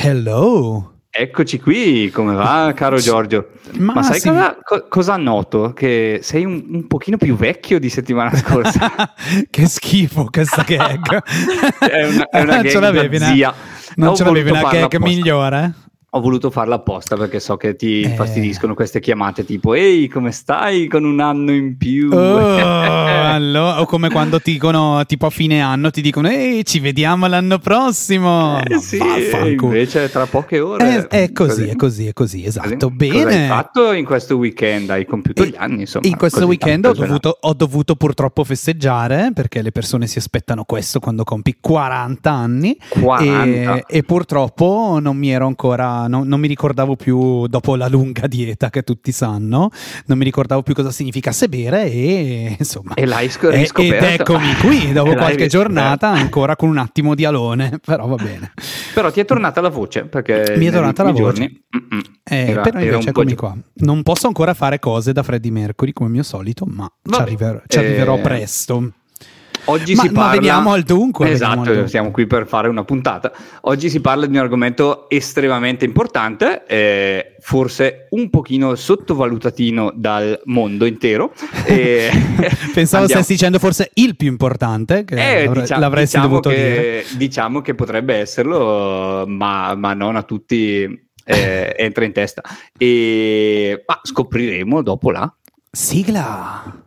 Hello. Eccoci qui, come va caro Giorgio? Ma, Ma sai sì. cosa, co- cosa noto? Che sei un, un, pochino più vecchio di settimana scorsa. che schifo questa gag. è una, è una gag da zia. Non Ho ce l'avevi una gag migliore? Ho voluto farla apposta perché so che ti eh. fastidiscono queste chiamate tipo ehi come stai con un anno in più? Oh, allora, o come quando ti dicono tipo a fine anno ti dicono ehi ci vediamo l'anno prossimo. Eh, sì, invece tra poche ore è, è così, così, è così è così esatto così. bene cosa hai fatto in questo weekend? Hai compiuto e, gli anni insomma in questo weekend ho dovuto, ho dovuto, purtroppo festeggiare perché le persone si aspettano questo quando compi 40 anni. 40. E, e purtroppo non mi ero ancora non, non, mi ricordavo più, dopo la lunga dieta che tutti sanno, non mi ricordavo più cosa significasse bere e insomma... E l'hai sc- riscoperto. Ed eccomi qui, dopo qualche giornata, ancora con un attimo di alone, però va bene. Però ti è tornata la voce, perché... Mi è tornata la voce. Eh, era, però invece eccomi qua. Non posso ancora fare cose da Freddie Mercury come mio solito, ma ci arriverò, ci arriverò eh... presto. Oggi ma, si parla... ma veniamo al dunque. Esatto, al dunque. siamo qui per fare una puntata. Oggi si parla di un argomento estremamente importante, eh, forse un pochino sottovalutatino dal mondo intero. E Pensavo andiamo... stessi dicendo forse il più importante, che eh, l'avrei, diciamo, l'avresti diciamo dovuto che, dire. Diciamo che potrebbe esserlo, ma, ma non a tutti eh, entra in testa. E ma scopriremo dopo la sigla.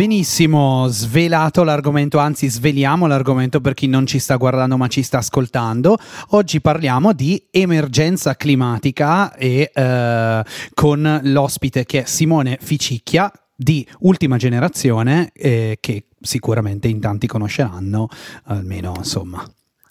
Benissimo, svelato l'argomento, anzi sveliamo l'argomento per chi non ci sta guardando ma ci sta ascoltando. Oggi parliamo di emergenza climatica e eh, con l'ospite che è Simone Ficicchia di ultima generazione eh, che sicuramente in tanti conosceranno, almeno insomma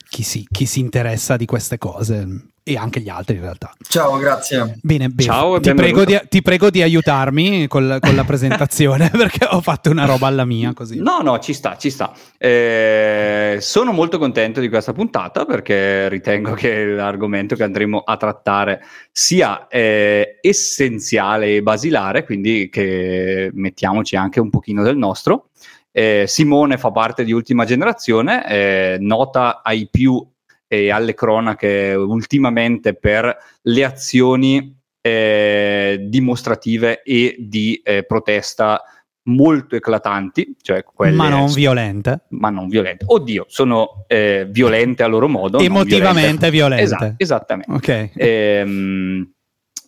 chi si, chi si interessa di queste cose e anche gli altri in realtà. Ciao, grazie. Bene, bene. Ciao, ti, prego di, ti, prego di, aiutarmi col, con la presentazione perché ho fatto una roba alla mia così. No, no, ci sta, ci sta. Eh, sono molto contento di questa puntata perché ritengo che l'argomento che andremo a trattare sia eh, essenziale e basilare, quindi che mettiamoci anche un pochino del nostro. Eh, Simone fa parte di ultima generazione, eh, nota ai più e alle cronache ultimamente per le azioni eh, dimostrative e di eh, protesta molto eclatanti, cioè quelle ma non violente. Ma non violente. Oddio, sono eh, violente a loro modo. Emotivamente violente. Esatto, esattamente. Ok. Ehm,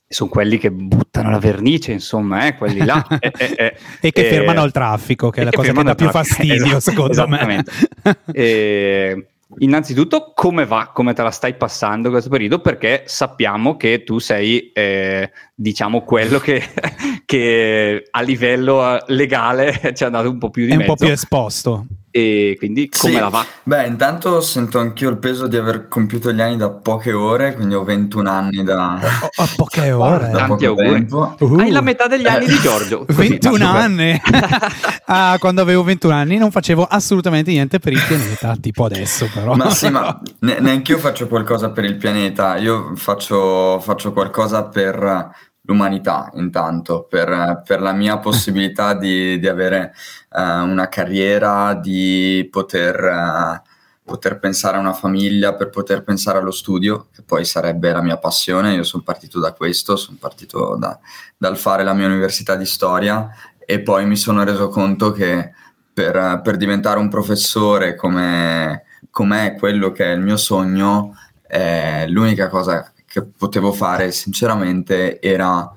sono quelli che buttano la vernice, insomma, eh, quelli là. eh, eh, eh e che fermano il traffico, che è la cosa che dà più fastidio, esatto, secondo me. Innanzitutto, come va? Come te la stai passando questo periodo? Perché sappiamo che tu sei, eh, diciamo, quello che, che, a livello legale ci ha dato un po' più di È mezzo. un po' più esposto e quindi come sì. la va? Beh, intanto sento anch'io il peso di aver compiuto gli anni da poche ore, quindi ho 21 anni da... Oh, a poche ore? Da Tanti auguri. Uh. Hai la metà degli anni di Giorgio. 21 anni? ah, quando avevo 21 anni non facevo assolutamente niente per il pianeta, tipo adesso però. Ma sì, ma ne- neanche io faccio qualcosa per il pianeta, io faccio, faccio qualcosa per l'umanità intanto, per, per la mia possibilità di, di avere uh, una carriera, di poter, uh, poter, pensare a una famiglia, per poter pensare allo studio, che poi sarebbe la mia passione. Io sono partito da questo, sono partito da, dal fare la mia università di storia e poi mi sono reso conto che per, per diventare un professore come, come è quello che è il mio sogno, eh, l'unica cosa che potevo fare sinceramente era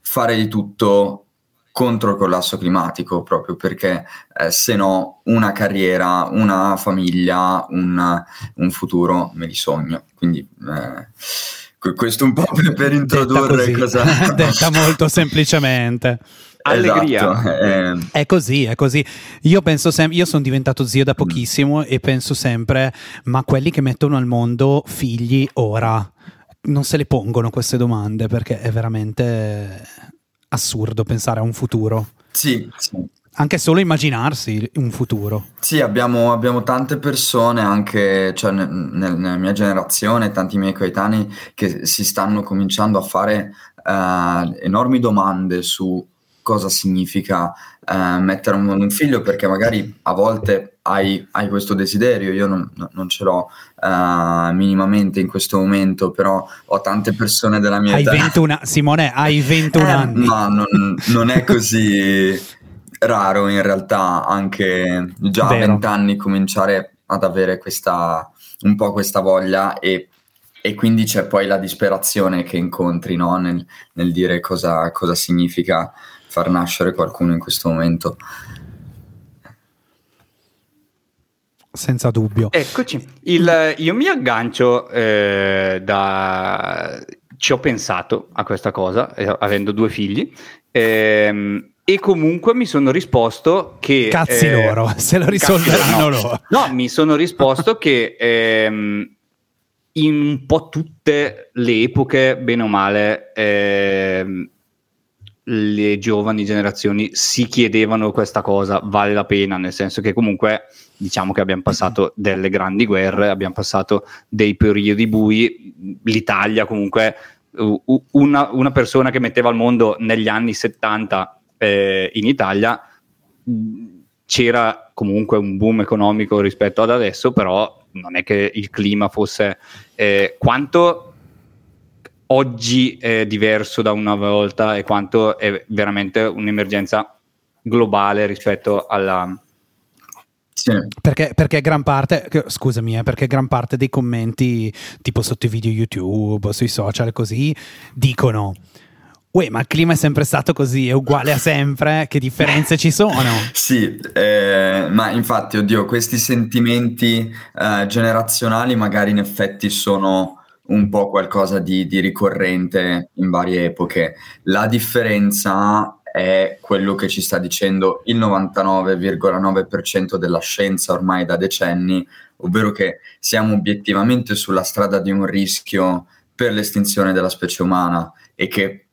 fare di tutto contro il collasso climatico, proprio perché eh, se no una carriera, una famiglia, un, un futuro me li sogno. Quindi eh, questo un po' per, per introdurre detta cosa... detta molto semplicemente. Allegria. Esatto, eh. È così, è così. Io penso sempre, io sono diventato zio da pochissimo mm. e penso sempre, ma quelli che mettono al mondo figli ora, non se le pongono queste domande perché è veramente assurdo pensare a un futuro. Sì, sì. Anche solo immaginarsi un futuro. Sì, abbiamo, abbiamo tante persone, anche cioè, nel, nella mia generazione, tanti miei coetanei, che si stanno cominciando a fare uh, enormi domande su cosa significa uh, mettere un, un figlio, perché magari a volte hai, hai questo desiderio, io non, non ce l'ho uh, minimamente in questo momento, però ho tante persone della mia hai età. 21, Simone, hai 21 eh, anni. Ma non, non è così raro in realtà anche già a vent'anni cominciare ad avere questa un po' questa voglia e, e quindi c'è poi la disperazione che incontri no? nel, nel, dire cosa, cosa significa far nascere qualcuno in questo momento. Senza dubbio. Eccoci, Il, io mi aggancio eh, da... Ci ho pensato a questa cosa, eh, avendo due figli, ehm, e comunque mi sono risposto che... Cazzi eh, loro, se lo risolveranno no. loro. No, mi sono risposto che ehm, in un po' tutte le epoche, bene o male, ehm, le giovani generazioni si chiedevano questa cosa, vale la pena, nel senso che comunque diciamo che abbiamo passato delle grandi guerre, abbiamo passato dei periodi bui, l'Italia comunque, una, una persona che metteva al mondo negli anni 70 eh, in Italia c'era comunque un boom economico rispetto ad adesso, però non è che il clima fosse eh, quanto oggi è diverso da una volta e quanto è veramente un'emergenza globale rispetto alla, sì. Perché, perché, gran parte, scusami, eh, perché gran parte dei commenti, tipo sotto i video YouTube, sui social, così, dicono Uè, ma il clima è sempre stato così, è uguale a sempre, che differenze ci sono? sì, eh, ma infatti, oddio, questi sentimenti eh, generazionali magari in effetti sono un po' qualcosa di, di ricorrente in varie epoche. La differenza è quello che ci sta dicendo il 99,9% della scienza ormai da decenni, ovvero che siamo obiettivamente sulla strada di un rischio per l'estinzione della specie umana e che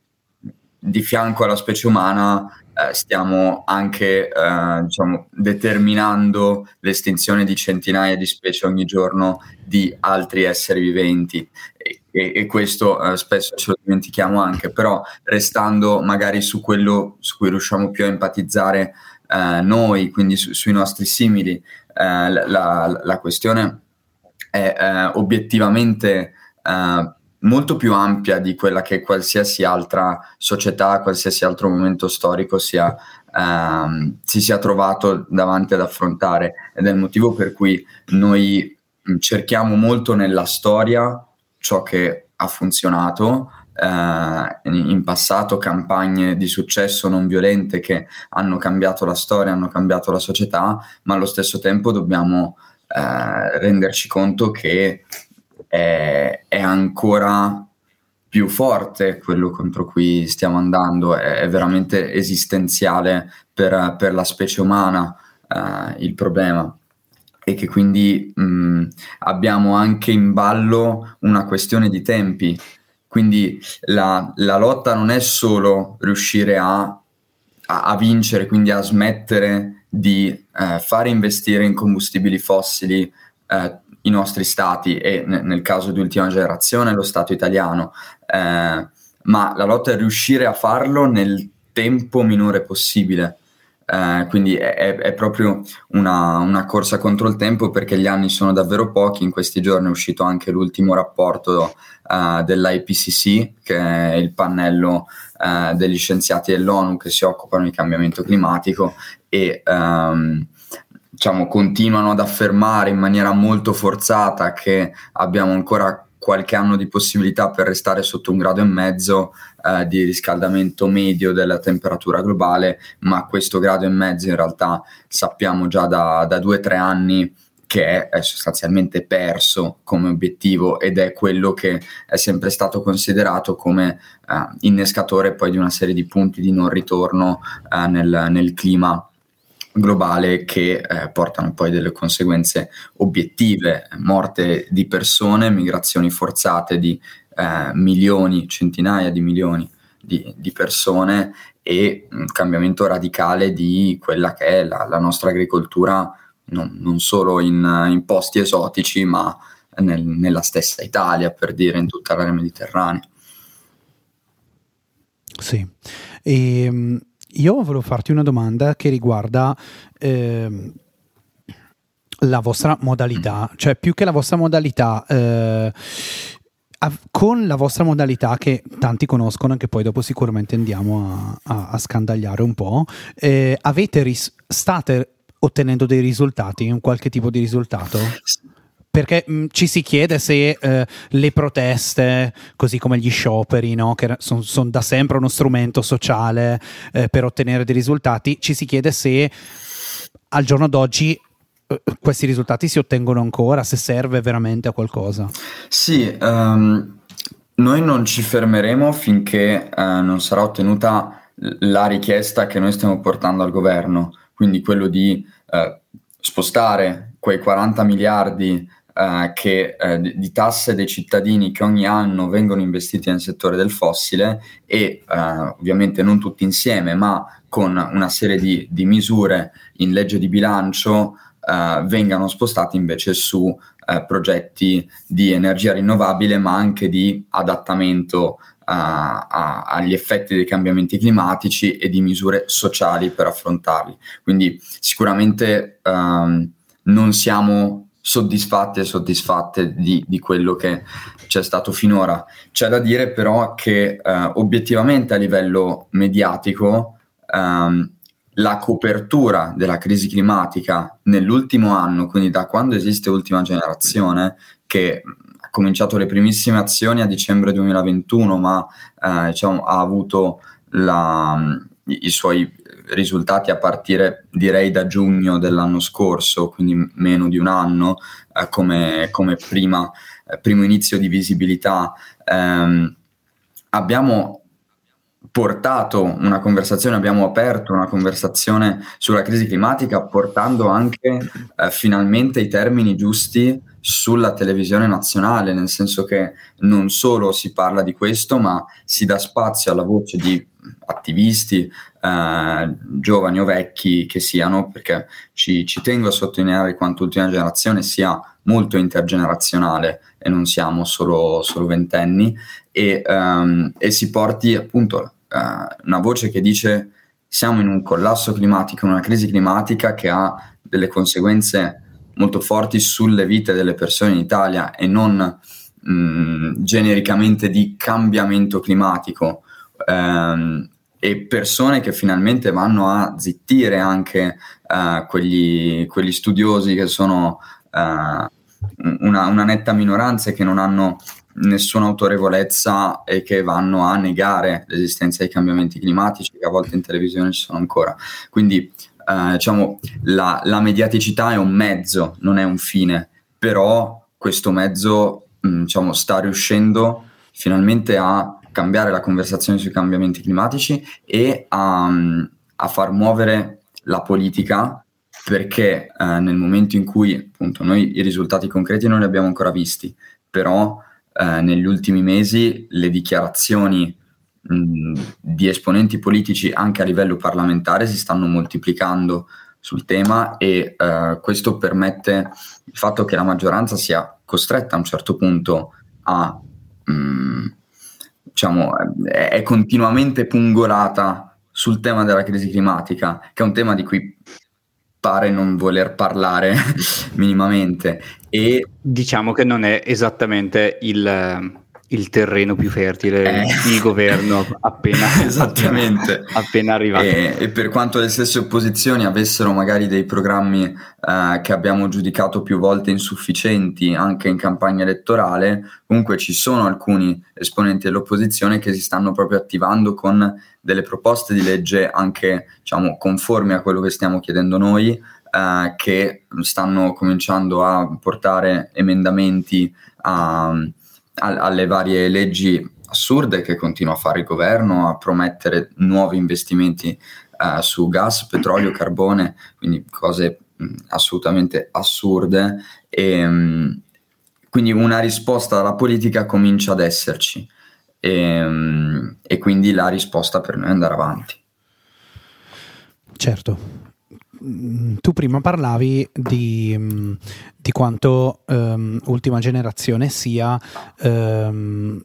di fianco alla specie umana eh, stiamo anche eh, diciamo, determinando l'estinzione di centinaia di specie ogni giorno di altri esseri viventi. E, e, e questo eh, spesso ce lo dimentichiamo anche, però restando magari su quello su cui riusciamo più a empatizzare eh, noi, quindi su, sui nostri simili, eh, la, la, la, questione è obiettivamente molto più ampia di quella che qualsiasi altra società, qualsiasi altro momento storico sia, ehm, si sia trovato davanti ad affrontare. Ed è il motivo per cui noi mm, cerchiamo molto nella storia ciò che ha funzionato eh, in passato campagne di successo non violente che hanno cambiato la storia, hanno cambiato la società, ma allo stesso tempo dobbiamo eh, renderci conto che è, è ancora più forte quello contro cui stiamo andando, è, è veramente esistenziale per, per, la specie umana uh, il problema e che quindi mh, abbiamo anche in ballo una questione di tempi. Quindi la, la lotta non è solo riuscire a, a, a vincere, quindi a smettere di eh, fare investire in combustibili fossili eh, i nostri stati e n- nel caso di ultima generazione lo Stato italiano, eh, ma la lotta è riuscire a farlo nel tempo minore possibile. Eh, quindi è, è proprio una, una, corsa contro il tempo perché gli anni sono davvero pochi. In questi giorni è uscito anche l'ultimo rapporto uh, dell'IPCC, che è il pannello uh, degli scienziati dell'ONU che si occupano di cambiamento climatico e um, diciamo, continuano ad affermare in maniera molto forzata che abbiamo ancora qualche anno di possibilità per restare sotto un grado e mezzo eh, di riscaldamento medio della temperatura globale, ma questo grado e mezzo in realtà sappiamo già da, da due o tre anni che è, sostanzialmente perso come obiettivo ed è quello che è sempre stato considerato come eh, innescatore poi di una serie di punti di non ritorno eh, nel, nel clima globale che eh, portano poi delle conseguenze obiettive, morte di persone, migrazioni forzate di eh, milioni, centinaia di milioni di, di persone e, un cambiamento radicale di quella che è la, la nostra agricoltura, non, non solo in, in, posti esotici, ma nel, nella stessa Italia, per dire, in tutta l'area mediterranea. Sì, e, ehm, io volevo farti una domanda che riguarda eh, la vostra modalità, cioè più che la vostra modalità, eh, con la vostra modalità che tanti conoscono, che poi dopo sicuramente andiamo a, a, a scandagliare un po', eh, avete ris- state ottenendo dei risultati, un qualche tipo di risultato? Perché mh, ci si chiede se eh, le proteste, così come gli scioperi, no, che sono son da sempre uno strumento sociale eh, per ottenere dei risultati, ci si chiede se al giorno d'oggi eh, questi risultati si ottengono ancora, se serve veramente a qualcosa. Sì, um, noi non ci fermeremo finché uh, non sarà ottenuta la richiesta che noi stiamo portando al governo, quindi quello di uh, spostare quei 40 miliardi uh, che, di, di tasse dei cittadini che ogni anno vengono investiti nel settore del fossile e ovviamente non tutti insieme, ma con una serie di, di misure in legge di bilancio uh, vengano spostati invece su progetti di energia rinnovabile, ma anche di adattamento uh, a, agli effetti dei cambiamenti climatici e di misure sociali per affrontarli. Quindi sicuramente um, non siamo soddisfatti e soddisfatte di, di, quello che c'è stato finora. C'è da dire però che obiettivamente a livello mediatico um, la copertura della crisi climatica nell'ultimo anno, quindi da quando esiste Ultima Generazione, che ha cominciato le primissime azioni a dicembre 2021, ma eh, diciamo, ha avuto la, i suoi risultati a partire direi da giugno dell'anno scorso, quindi meno di un anno, eh, come, come prima, eh, primo inizio di visibilità. Ehm, abbiamo portato una conversazione, abbiamo aperto una conversazione sulla crisi climatica portando anche eh, finalmente i termini giusti sulla televisione nazionale, nel senso che non solo si parla di questo, ma si dà spazio alla voce di attivisti, eh, giovani o vecchi che siano, perché ci, ci tengo a sottolineare quanto Ultima Generazione sia molto intergenerazionale e non siamo solo, solo ventenni, e, um, e si porti appunto uh, una voce che dice siamo in un collasso climatico, in una crisi climatica che ha delle conseguenze molto forti sulle vite delle persone in Italia e non mh, mm, genericamente di cambiamento climatico um, e persone che finalmente vanno a zittire anche uh, quegli, quegli, studiosi che sono uh, una, una, netta minoranza e che non hanno nessuna autorevolezza e che vanno a negare l'esistenza dei cambiamenti climatici che a volte in televisione ci sono ancora. Quindi eh, diciamo la, la, mediaticità è un mezzo, non è un fine, però questo mezzo mh, diciamo, sta riuscendo finalmente a cambiare la conversazione sui cambiamenti climatici e a, a far muovere la politica perché eh, nel momento in cui appunto noi i risultati concreti non li abbiamo ancora visti, però eh, negli ultimi mesi le dichiarazioni mh, di esponenti politici anche a livello parlamentare si stanno moltiplicando sul tema e eh, questo permette il fatto che la maggioranza sia costretta a un certo punto a mh, diciamo è, continuamente pungolata sul tema della crisi climatica, che è un tema di cui pare non voler parlare minimamente. E diciamo che non è esattamente il, il terreno più fertile, eh. il governo appena, Esattamente. appena arrivato. E, e, per quanto le stesse opposizioni avessero magari dei programmi eh, che abbiamo giudicato più volte insufficienti anche in campagna elettorale, comunque ci sono alcuni esponenti dell'opposizione che si stanno proprio attivando con delle proposte di legge anche diciamo, conformi a quello che stiamo chiedendo noi, eh, che stanno cominciando a portare emendamenti a alle varie leggi assurde che continua a fare il governo, a promettere nuovi investimenti uh, su gas, petrolio, carbone, quindi cose mh, assolutamente assurde. E, mh, quindi una risposta dalla politica comincia ad esserci e, mh, e, quindi la risposta per noi è andare avanti. Certo. Mm, tu prima parlavi di, mm, di quanto um, ultima generazione sia um,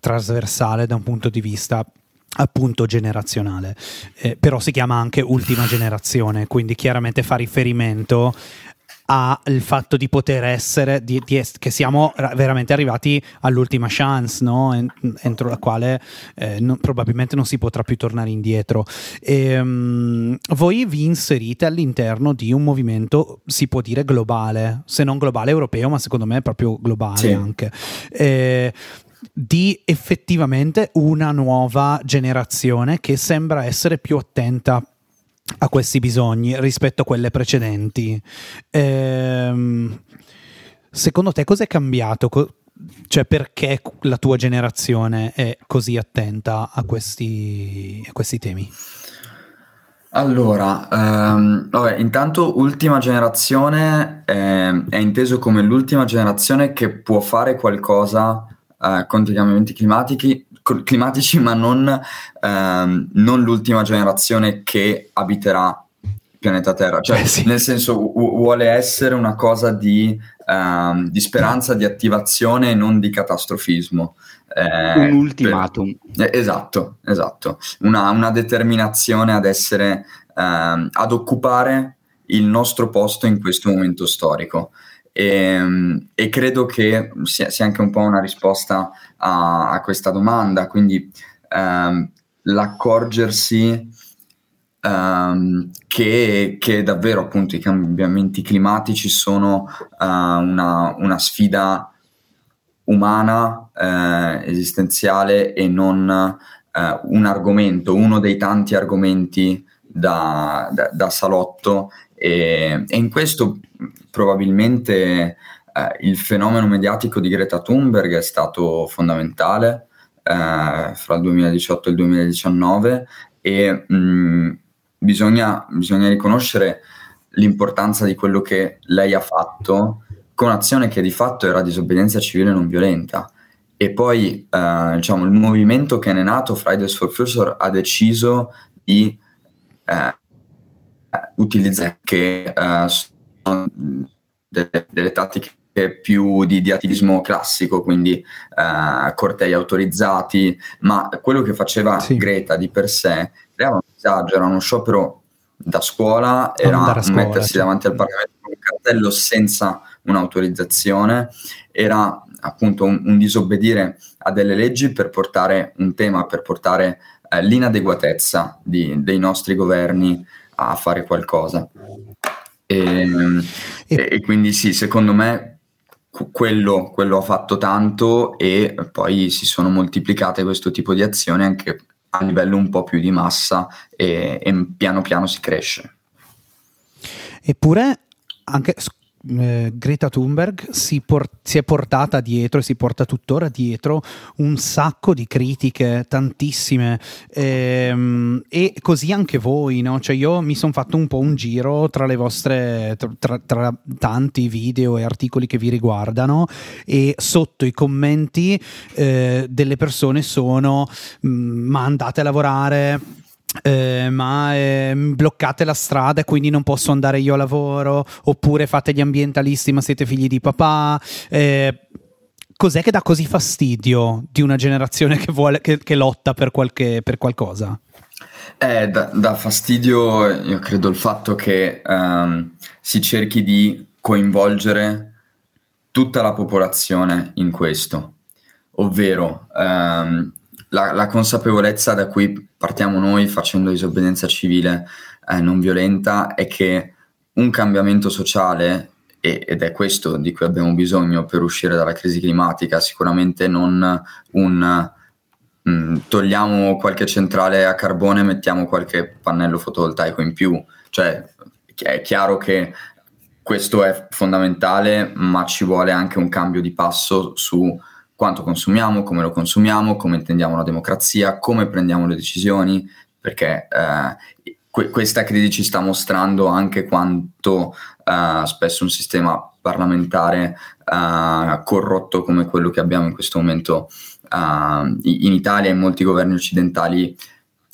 trasversale da un punto di vista appunto generazionale, eh, però si chiama anche ultima generazione, quindi chiaramente fa riferimento al fatto di poter essere, di, di es- che siamo veramente arrivati all'ultima chance, no? entro la quale eh, non, probabilmente non si potrà più tornare indietro. E, um, voi vi inserite all'interno di un movimento, si può dire globale, se non globale europeo, ma secondo me è proprio globale sì. anche. Eh, di effettivamente una nuova generazione che sembra essere più attenta a questi bisogni rispetto a quelle precedenti. Ehm, secondo te cosa è cambiato? cioè perché la tua generazione è così attenta a questi, a questi temi? Allora, ehm, vabbè, intanto ultima generazione è, è, inteso come l'ultima generazione che può fare qualcosa eh, contro i cambiamenti climatici, climatici ma non, ehm, non, l'ultima generazione che abiterà il pianeta Terra. Cioè, eh sì. nel senso, u- vuole essere una cosa di, ehm, di speranza, di attivazione e non di catastrofismo. Eh, un ultimatum. Per, eh, esatto, esatto. Una, una, determinazione ad essere, ehm, ad occupare il nostro posto in questo momento storico. E, ehm, e, credo che sia, sia, anche un po' una risposta a, a questa domanda, quindi ehm, l'accorgersi ehm, che, che, davvero appunto i cambiamenti climatici sono uh, una, una, sfida umana, eh, esistenziale e non eh, un argomento, uno dei tanti argomenti da, da, da salotto e, e in questo probabilmente eh, il fenomeno mediatico di Greta Thunberg è stato fondamentale eh, fra il 2018 e il 2019 e mh, bisogna, bisogna riconoscere l'importanza di quello che lei ha fatto con azione che di fatto era disobbedienza civile non violenta. E poi eh, diciamo, il movimento che ne è nato, Fridays for Future, ha deciso di eh, utilizzare che uh, sono delle, delle, tattiche più di, di attivismo classico, quindi uh, cortei autorizzati, ma quello che faceva sì. Greta di per sé era un disagio, era uno sciopero da scuola, era scuola, mettersi cioè. davanti al Parlamento con un cartello senza un'autorizzazione, era appunto un, un, disobbedire a delle leggi per portare un tema, per portare eh, l'inadeguatezza di, dei nostri governi a fare qualcosa. E, e, e quindi sì, secondo me quello, quello, ha fatto tanto e poi si sono moltiplicate questo tipo di azioni anche a livello un po' più di massa e, e piano piano si cresce. Eppure anche eh, Greta Thunberg si, por- si, è portata dietro e si porta tuttora dietro un sacco di critiche, tantissime, ehm, e così anche voi, no? Cioè io mi sono fatto un po' un giro tra le vostre, tra, tra, tanti video e articoli che vi riguardano e sotto i commenti eh, delle persone sono mm, ma andate a lavorare eh, ma eh, bloccate la strada e quindi non posso andare io a lavoro, oppure fate gli ambientalisti ma siete figli di papà. Eh, cos'è che dà così fastidio di una generazione che, vuole, che, che lotta per, qualche, per qualcosa? Eh, dà, dà, fastidio, io credo, il fatto che um, si cerchi di coinvolgere tutta la popolazione in questo, ovvero um, la, la, consapevolezza da cui partiamo noi facendo disobbedienza civile eh, non violenta è che un cambiamento sociale, e, ed è questo di cui abbiamo bisogno per uscire dalla crisi climatica, sicuramente non un mh, mm, togliamo qualche centrale a carbone e mettiamo qualche pannello fotovoltaico in più, cioè è chiaro che questo è fondamentale, ma ci vuole anche un cambio di passo su quanto consumiamo, come lo consumiamo, come intendiamo la democrazia, come prendiamo le decisioni, perché eh, que- questa crisi ci sta mostrando anche quanto eh, spesso un sistema parlamentare eh, corrotto come quello che abbiamo in questo momento eh, in Italia e in molti governi occidentali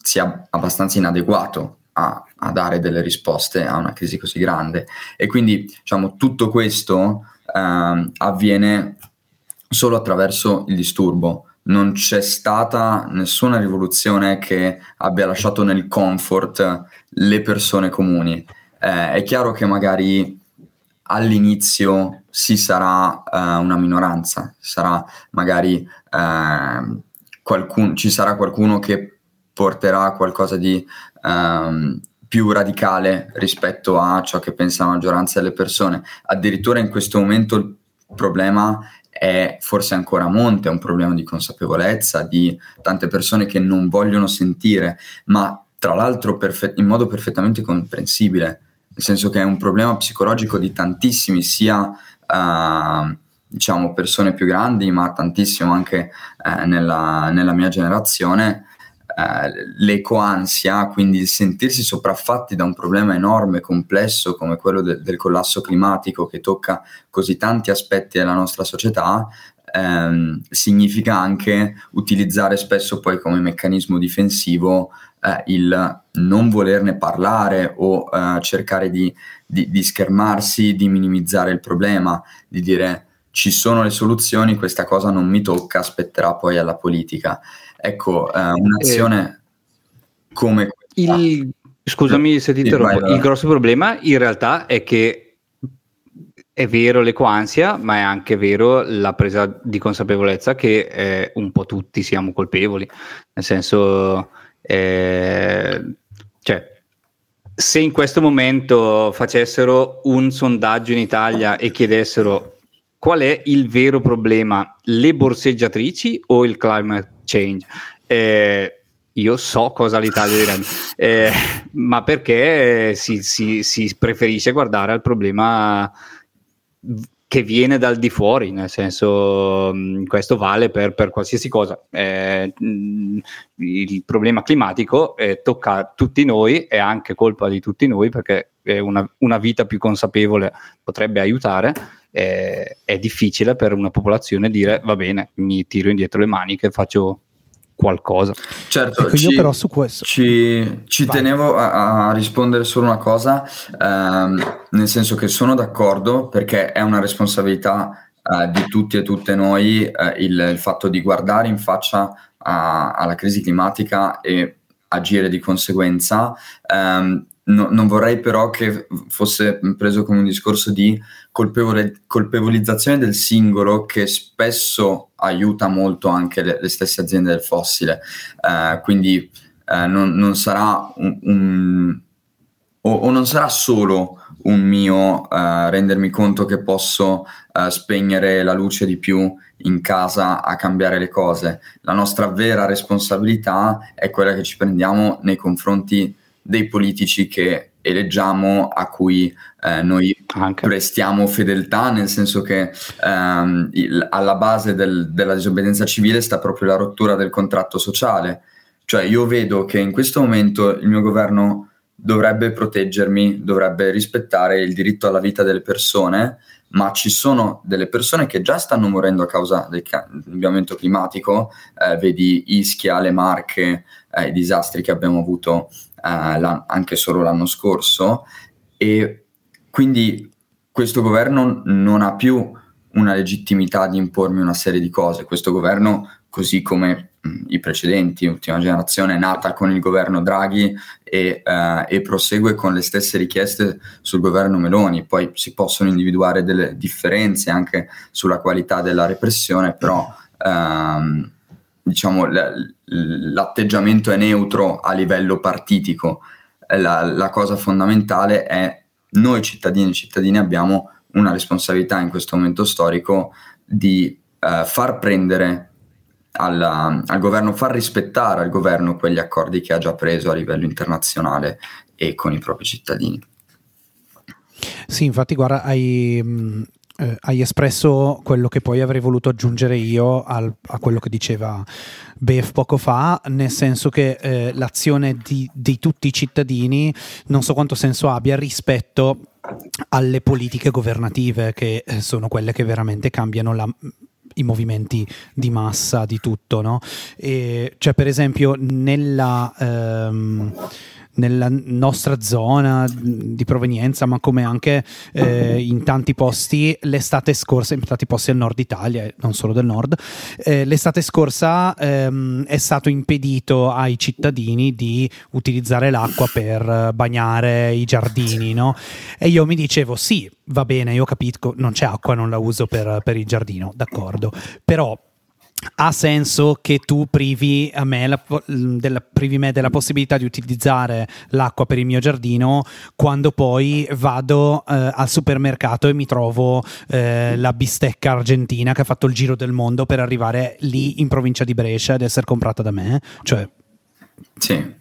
sia abbastanza inadeguato a, a, dare delle risposte a una crisi così grande. E quindi diciamo, tutto questo eh, avviene solo attraverso il disturbo. Non c'è stata nessuna rivoluzione che abbia lasciato nel comfort le persone comuni. Eh, è chiaro che magari all'inizio si sarà uh, una minoranza, sarà magari uh, qualcun, ci sarà qualcuno che porterà qualcosa di um, più radicale rispetto a ciò che pensa la maggioranza delle persone. Addirittura in questo momento il problema è forse ancora a monte, è un problema di consapevolezza, di tante persone che non vogliono sentire, ma tra l'altro perfe- in modo perfettamente comprensibile, nel senso che è un problema psicologico di tantissimi, sia uh, diciamo persone più grandi, ma tantissimo anche uh, nella, nella mia generazione, eh, l'ecoansia, quindi il sentirsi sopraffatti da un problema enorme, complesso come quello de- del collasso climatico che tocca così tanti aspetti della nostra società, ehm, significa anche utilizzare spesso poi come meccanismo difensivo eh, il non volerne parlare o eh, cercare di, di, di schermarsi, di minimizzare il problema, di dire ci sono le soluzioni, questa cosa non mi tocca, aspetterà poi alla politica. Ecco, eh, un'azione eh, come questa. Il, scusami se ti interrompo, il grosso problema in realtà è che è vero l'ecoansia, ma è anche vero la presa di consapevolezza che eh, un po' tutti siamo colpevoli, nel senso, eh, cioè, se in questo momento facessero un sondaggio in Italia e chiedessero qual è il vero problema, le borseggiatrici o il climate change. Eh, io so cosa l'Italia direbbe, eh, ma perché si, si, si, preferisce guardare al problema che viene dal di fuori, nel senso mm, questo vale per, per qualsiasi cosa. Eh, mm, il problema climatico eh, tocca tutti noi, è anche colpa di tutti noi perché una, una vita più consapevole potrebbe aiutare eh, è difficile per una popolazione dire va bene, mi tiro indietro le maniche e faccio qualcosa. Certo, ecco, ci, io però su questo ci, ci tenevo a, a, rispondere solo una cosa, ehm, nel senso che sono d'accordo perché è una responsabilità eh, di tutti e tutte noi eh, il, il, fatto di guardare in faccia a, alla crisi climatica e agire di conseguenza. Um, no, non vorrei però che fosse preso come un discorso di colpevole, colpevolizzazione del singolo che spesso aiuta molto anche le, le stesse aziende del fossile. Uh, quindi uh, non, non, sarà un, un o, o, non sarà solo un mio uh, rendermi conto che posso uh, spegnere la luce di più in casa a cambiare le cose. La nostra vera responsabilità è quella che ci prendiamo nei confronti dei politici che eleggiamo a cui eh, noi Anche. prestiamo fedeltà, nel senso che ehm, il, alla base del, della disobbedienza civile sta proprio la rottura del contratto sociale. Cioè io vedo che in questo momento il mio governo dovrebbe proteggermi, dovrebbe rispettare il diritto alla vita delle persone, ma ci sono delle persone che già stanno morendo a causa del cambiamento climatico, eh, vedi Ischia, le Marche, eh, i disastri che abbiamo avuto eh, anche solo l'anno scorso e quindi questo governo non ha più una legittimità di impormi una serie di cose, questo governo così come i precedenti, ultima generazione, è nata con il governo Draghi e, uh, e, prosegue con le stesse richieste sul governo Meloni. Poi si possono individuare delle differenze anche sulla qualità della repressione, però um, diciamo, l- l'atteggiamento è neutro a livello partitico. La, la cosa fondamentale è noi cittadini e cittadine abbiamo una responsabilità in questo momento storico di uh, far prendere alla, al governo, far rispettare al governo quegli accordi che ha già preso a livello internazionale e con i propri cittadini. Sì, infatti, guarda, hai, eh, hai espresso quello che poi avrei voluto aggiungere io al, a quello che diceva Bef poco fa, nel senso che eh, l'azione di, di tutti i cittadini non so quanto senso abbia rispetto alle politiche governative, che eh, sono quelle che veramente cambiano la i movimenti di massa, di tutto, no? E, cioè, per esempio, nella, ehm, nella nostra zona di provenienza, ma come anche eh, in tanti posti l'estate scorsa, in tanti posti al nord Italia, non solo del nord, eh, l'estate scorsa ehm, è stato impedito ai cittadini di utilizzare l'acqua per bagnare i giardini, no? E io mi dicevo, sì, va bene, io capisco, non c'è acqua, non la uso per, per il giardino, d'accordo, però ha senso che tu privi, me, la, della, privi me della possibilità di utilizzare l'acqua per il mio giardino quando poi vado eh, al supermercato e mi trovo eh, la bistecca argentina che ha fatto il giro del mondo per arrivare lì in provincia di Brescia ed essere comprata da me. Cioè... Sì.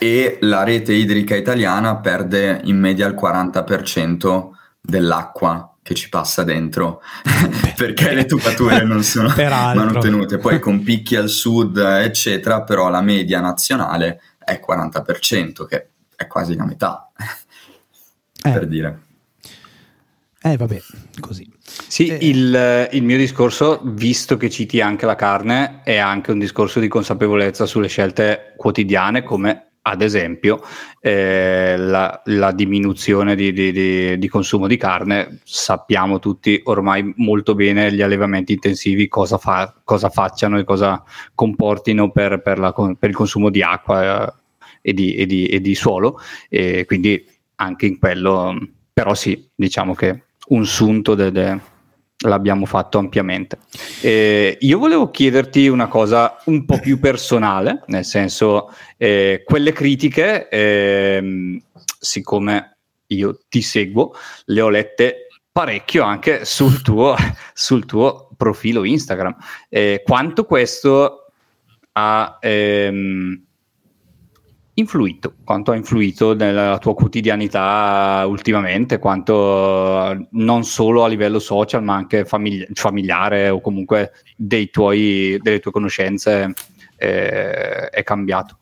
E la rete idrica italiana perde in media il 40% dell'acqua che ci passa dentro perché le tubature non sono mantenute. Poi con picchi al sud, eccetera, però la media nazionale è 40%, che è quasi la metà, eh. per dire. Eh, vabbè, così. Sì, eh. il, il, mio discorso, visto che citi anche la carne, è anche un discorso di consapevolezza sulle scelte quotidiane, come ad esempio eh, la, la, diminuzione di, di, di, di, consumo di carne, sappiamo tutti ormai molto bene gli allevamenti intensivi cosa, fa, cosa facciano e cosa comportino per, per, la, per il consumo di acqua eh, e, di, e di suolo, e quindi anche in quello, però sì, diciamo che un sunto de, de, l'abbiamo fatto ampiamente. Eh, io volevo chiederti una cosa un po' più personale, nel senso, eh, quelle critiche, eh, siccome io ti seguo, le ho lette parecchio anche sul tuo, sul tuo profilo Instagram. Eh, quanto questo ha... Ehm, influito, quanto ha influito nella tua quotidianità ultimamente, quanto non solo a livello social ma anche famigli- familiare o comunque tuoi, delle tue conoscenze eh, è cambiato?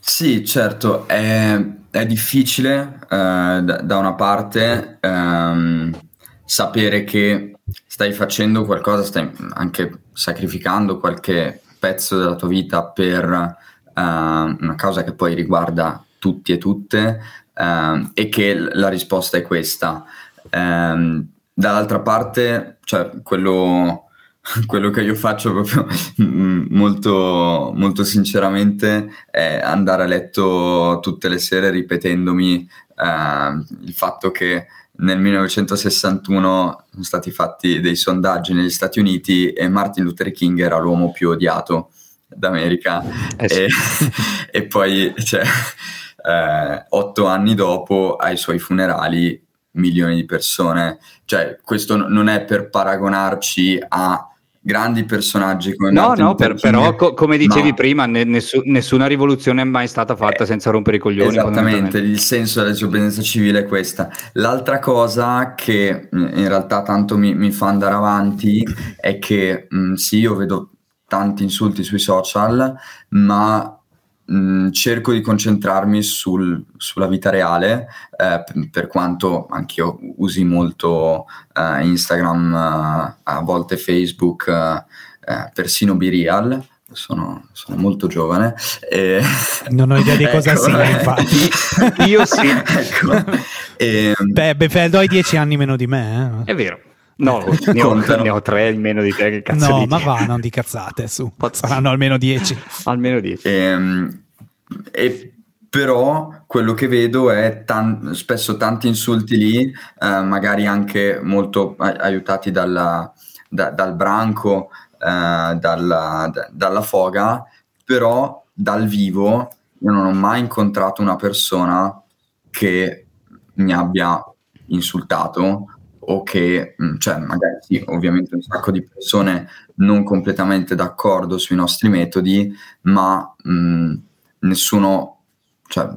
Sì, certo, è, è difficile eh, da, da, una parte ehm, sapere che stai facendo qualcosa, stai anche sacrificando qualche pezzo della tua vita per uh, una causa che poi riguarda tutti e tutte uh, e che la risposta è questa. Um, dall'altra parte, cioè quello, quello che io faccio proprio molto, molto sinceramente è andare a letto tutte le sere ripetendomi uh, il fatto che nel 1961 sono stati fatti dei sondaggi negli Stati Uniti e Martin Luther King era l'uomo più odiato d'America. Eh sì. e, e, poi cioè, eh, otto anni dopo ai suoi funerali milioni di persone. Cioè questo non è per paragonarci a grandi personaggi come no no per, però co- come dicevi no. prima ne, nessu- nessuna rivoluzione è mai stata fatta eh, senza rompere i coglioni esattamente. il senso della disobbedienza civile è questa. L'altra cosa che in realtà tanto mi, mi fa andare avanti è che mh, sì io vedo tanti insulti sui social, ma mh, cerco di concentrarmi sul, sulla vita reale, eh, p- per quanto anch'io usi molto eh, Instagram, eh, a volte Facebook, eh, persino Birial. Sono, sono, molto giovane. E... Non ho idea di cosa ecco, sia, infatti. Io sì. ecco. E... Beh, Befeldo hai dieci anni meno di me. Eh? È vero. No, ne ho, ne ho, tre meno di te, che cazzo No, ma va, non di cazzate, su. Saranno almeno dieci. almeno dieci. E, ehm, e, però quello che vedo è tan- spesso tanti insulti lì, eh, magari anche molto aiutati dalla, da, dal branco, eh, dalla, da, dalla foga, però dal vivo io non ho mai incontrato una persona che mi abbia insultato o che, mm, cioè magari sì, ovviamente un sacco di persone non completamente d'accordo sui nostri metodi, ma mh, mm, nessuno cioè,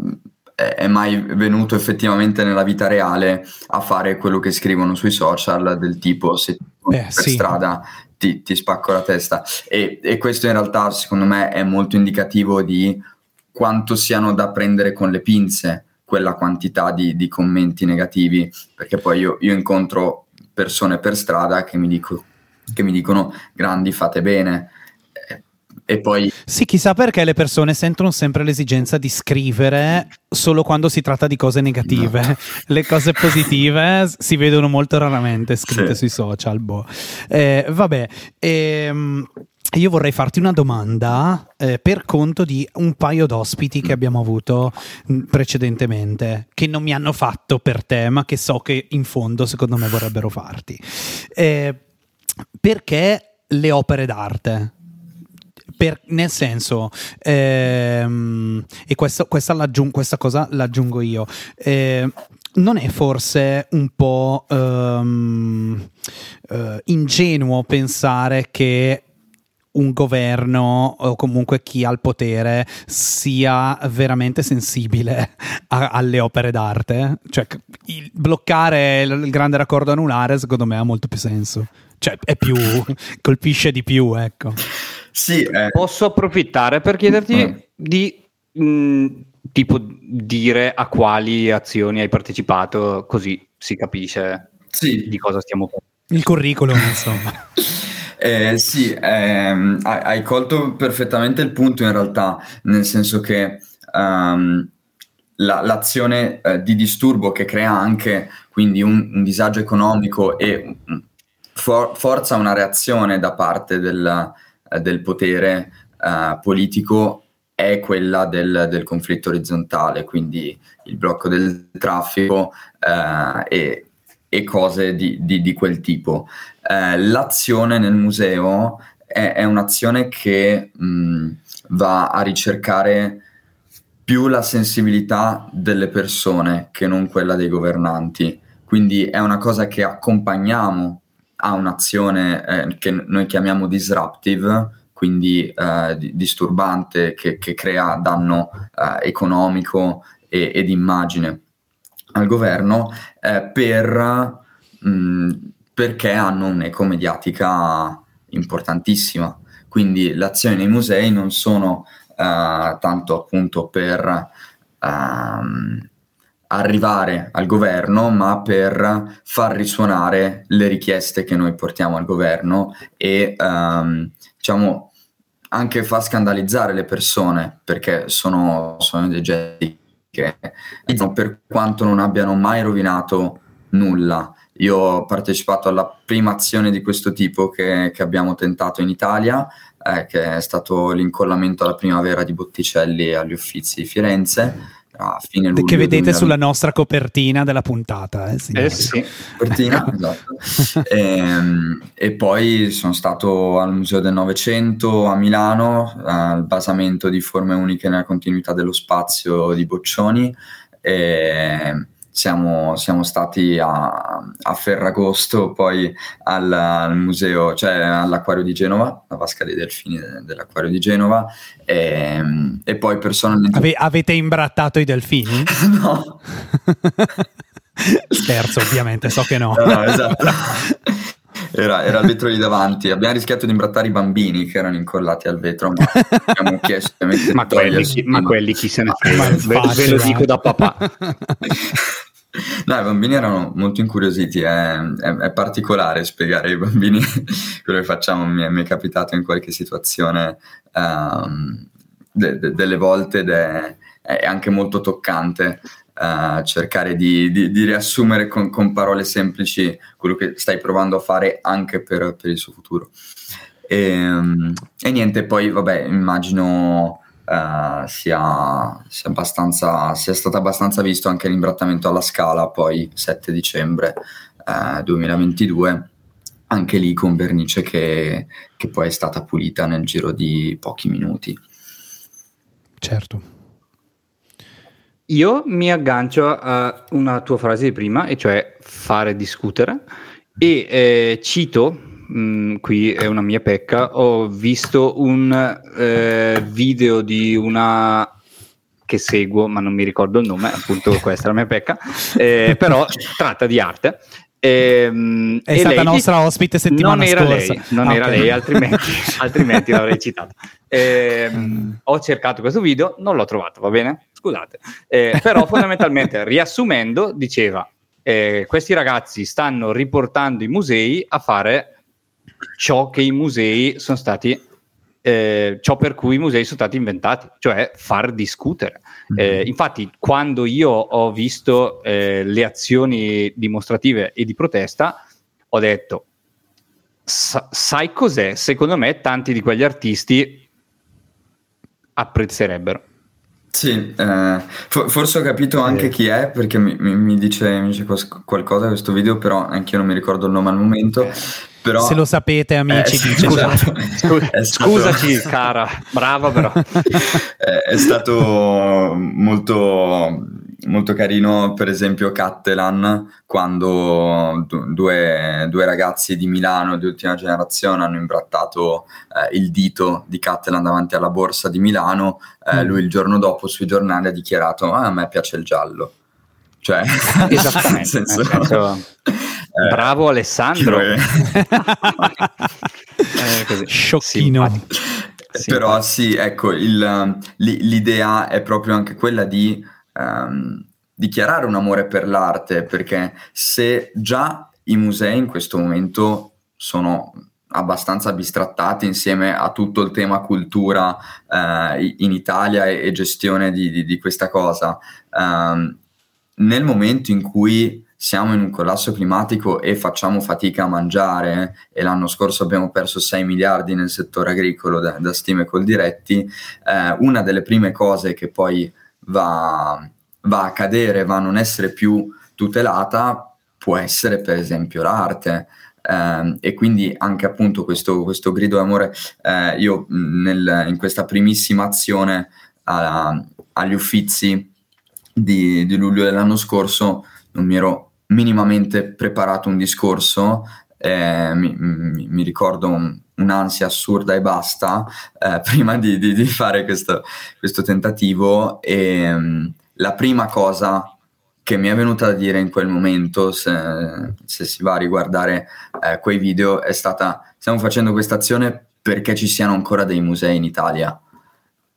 è mai venuto effettivamente nella vita reale a fare quello che scrivono sui social del tipo se Beh, per sì. strada ti, ti, spacco la testa e, e questo in realtà secondo me è molto indicativo di quanto siano da prendere con le pinze quella quantità di, di commenti negativi, perché poi io, io, incontro persone per strada che mi, dico, che mi dicono grandi fate bene, e poi... Sì, chissà perché le persone sentono sempre l'esigenza di scrivere solo quando si tratta di cose negative. No. Le cose positive si vedono molto raramente scritte sì. sui social. Boh. Eh, vabbè, ehm, io vorrei farti una domanda eh, per conto di un paio d'ospiti che abbiamo avuto mm, precedentemente, che non mi hanno fatto per te, ma che so che in fondo secondo me vorrebbero farti. Eh, perché le opere d'arte? Per, nel senso, ehm, e questo, questa, questa, cosa l'aggiungo io, eh, non è forse un po' um, uh, ingenuo pensare che un governo o comunque chi ha il potere sia veramente sensibile a, alle opere d'arte. Cioè, il, bloccare il grande raccordo anulare secondo me ha molto più senso. Cioè, è più, colpisce di più, ecco. Sì, eh. Posso approfittare per chiederti mm. di mh, mm, tipo dire a quali azioni hai partecipato, così si capisce sì. di cosa stiamo parlando. Il curriculum, insomma. Eh, sì, ehm, hai, colto perfettamente il punto in realtà, nel senso che um, la, l'azione eh, di disturbo che crea anche quindi un, un disagio economico e for, forza una reazione da parte del, eh, del potere eh, politico è quella del, del, conflitto orizzontale, quindi il blocco del traffico eh, e, e, cose di, di, di quel tipo eh, l'azione nel museo è, è un'azione che mh, va a ricercare più la sensibilità delle persone che non quella dei governanti. Quindi è una cosa che accompagniamo a un'azione eh, che noi chiamiamo disruptive, quindi eh, disturbante, che, che, crea danno eh, economico e, ed immagine al governo, eh, per mh, perché hanno un'eco mediatica importantissima. Quindi le azioni nei musei non sono uh, tanto appunto per uh, arrivare al governo, ma per far risuonare le richieste che noi portiamo al governo e um, diciamo anche far scandalizzare le persone perché sono, sono dei gesti che per quanto non abbiano mai rovinato nulla io ho partecipato alla prima azione di questo tipo che, che abbiamo tentato in Italia, eh, che è stato l'incollamento alla primavera di Botticelli agli Uffizi di Firenze. A fine luglio che vedete 2020. sulla nostra copertina della puntata. Eh, eh sì. Copertina, esatto. e, ehm, e, poi sono stato al Museo del Novecento a Milano, al basamento di forme uniche nella continuità dello spazio di Boccioni. E, siamo, siamo stati a, a, Ferragosto, poi al, al, museo, cioè all'acquario di Genova, la vasca dei delfini dell'acquario di Genova, e, e poi personalmente... Ave, avete imbrattato i delfini? no. Scherzo, ovviamente, so che no. no esatto. Era, era, il vetro lì davanti. Abbiamo rischiato di imbrattare i bambini che erano incollati al vetro, ma abbiamo chiesto ma, quelli, chi, ma quelli chi se ne frega? Ve, ve, lo dico da papà. No, i bambini erano molto incuriositi, è, è, è particolare spiegare ai bambini quello che facciamo, mi è, mi è capitato in qualche situazione um, de, de, delle volte ed è, è, anche molto toccante uh, cercare di, di, di riassumere con, con, parole semplici quello che stai provando a fare anche per, per il suo futuro. E, um, e niente, poi vabbè, immagino uh, sia, sia, sia, stato abbastanza visto anche l'imbrattamento alla scala poi 7 dicembre uh, eh, 2022 anche lì con vernice che, che poi è stata pulita nel giro di pochi minuti certo io mi aggancio a una tua frase di prima, e cioè fare discutere, e eh, cito mh, mm, qui è una mia pecca, ho visto un eh, video di una che seguo, ma non mi ricordo il nome, appunto questa è la mia pecca, eh, però tratta di arte. Ehm, è stata nostra ospite settimana non era scorsa. Lei, non ah, era okay. lei, altrimenti, altrimenti l'avrei citato. Ehm, ho cercato questo video, non l'ho trovato, va bene? Scusate. Eh, però fondamentalmente, riassumendo, diceva, eh, questi ragazzi stanno riportando i musei a fare ciò che i musei sono stati eh, ciò per cui i musei sono stati inventati, cioè far discutere. Eh, infatti, quando io ho visto eh, le azioni dimostrative e di protesta, ho detto, sai cos'è? Secondo me tanti di quegli artisti apprezzerebbero. Sì, eh, forse ho capito anche eh. chi è perché mi, mi, mi, dice, mi dice qualcosa questo video, però anche io non mi ricordo il nome al momento. Eh. Però, Se lo sapete, amici, eh, dice scusa, scusa, scusaci, cara, brava però. è stato molto molto carino, per esempio, Cattelan, quando due, due, ragazzi di Milano di ultima generazione hanno imbrattato eh, il dito di Cattelan davanti alla borsa di Milano, eh, mm. lui il giorno dopo sui giornali ha dichiarato: ah, A me piace il giallo. Cioè, esattamente. senso, senso, eh, bravo Alessandro. eh. Sciocchino. Sì, Però sì, ecco, il, l'idea è proprio anche quella di um, dichiarare un amore per l'arte, perché se già i musei in questo momento sono abbastanza bistrattati insieme a tutto il tema cultura eh, in Italia e, e gestione di, di, di, questa cosa. Um, nel momento in cui siamo in un collasso climatico e facciamo fatica a mangiare, e l'anno scorso abbiamo perso 6 miliardi nel settore agricolo da, da stime col diretti, eh, una delle prime cose che poi va, va a cadere, va a non essere più tutelata, può essere per esempio l'arte. Eh, e quindi anche appunto questo, questo grido d'amore, eh, io nel, in questa primissima azione uh, agli uffizi di, di, luglio dell'anno scorso non mi ero minimamente preparato un discorso, eh, mi, mi, mi, ricordo un'ansia assurda e basta eh, prima di, di, di, fare questo, questo tentativo e um, la prima cosa che mi è venuta da dire in quel momento, se, se si va a riguardare eh, quei video, è stata stiamo facendo questa azione perché ci siano ancora dei musei in Italia.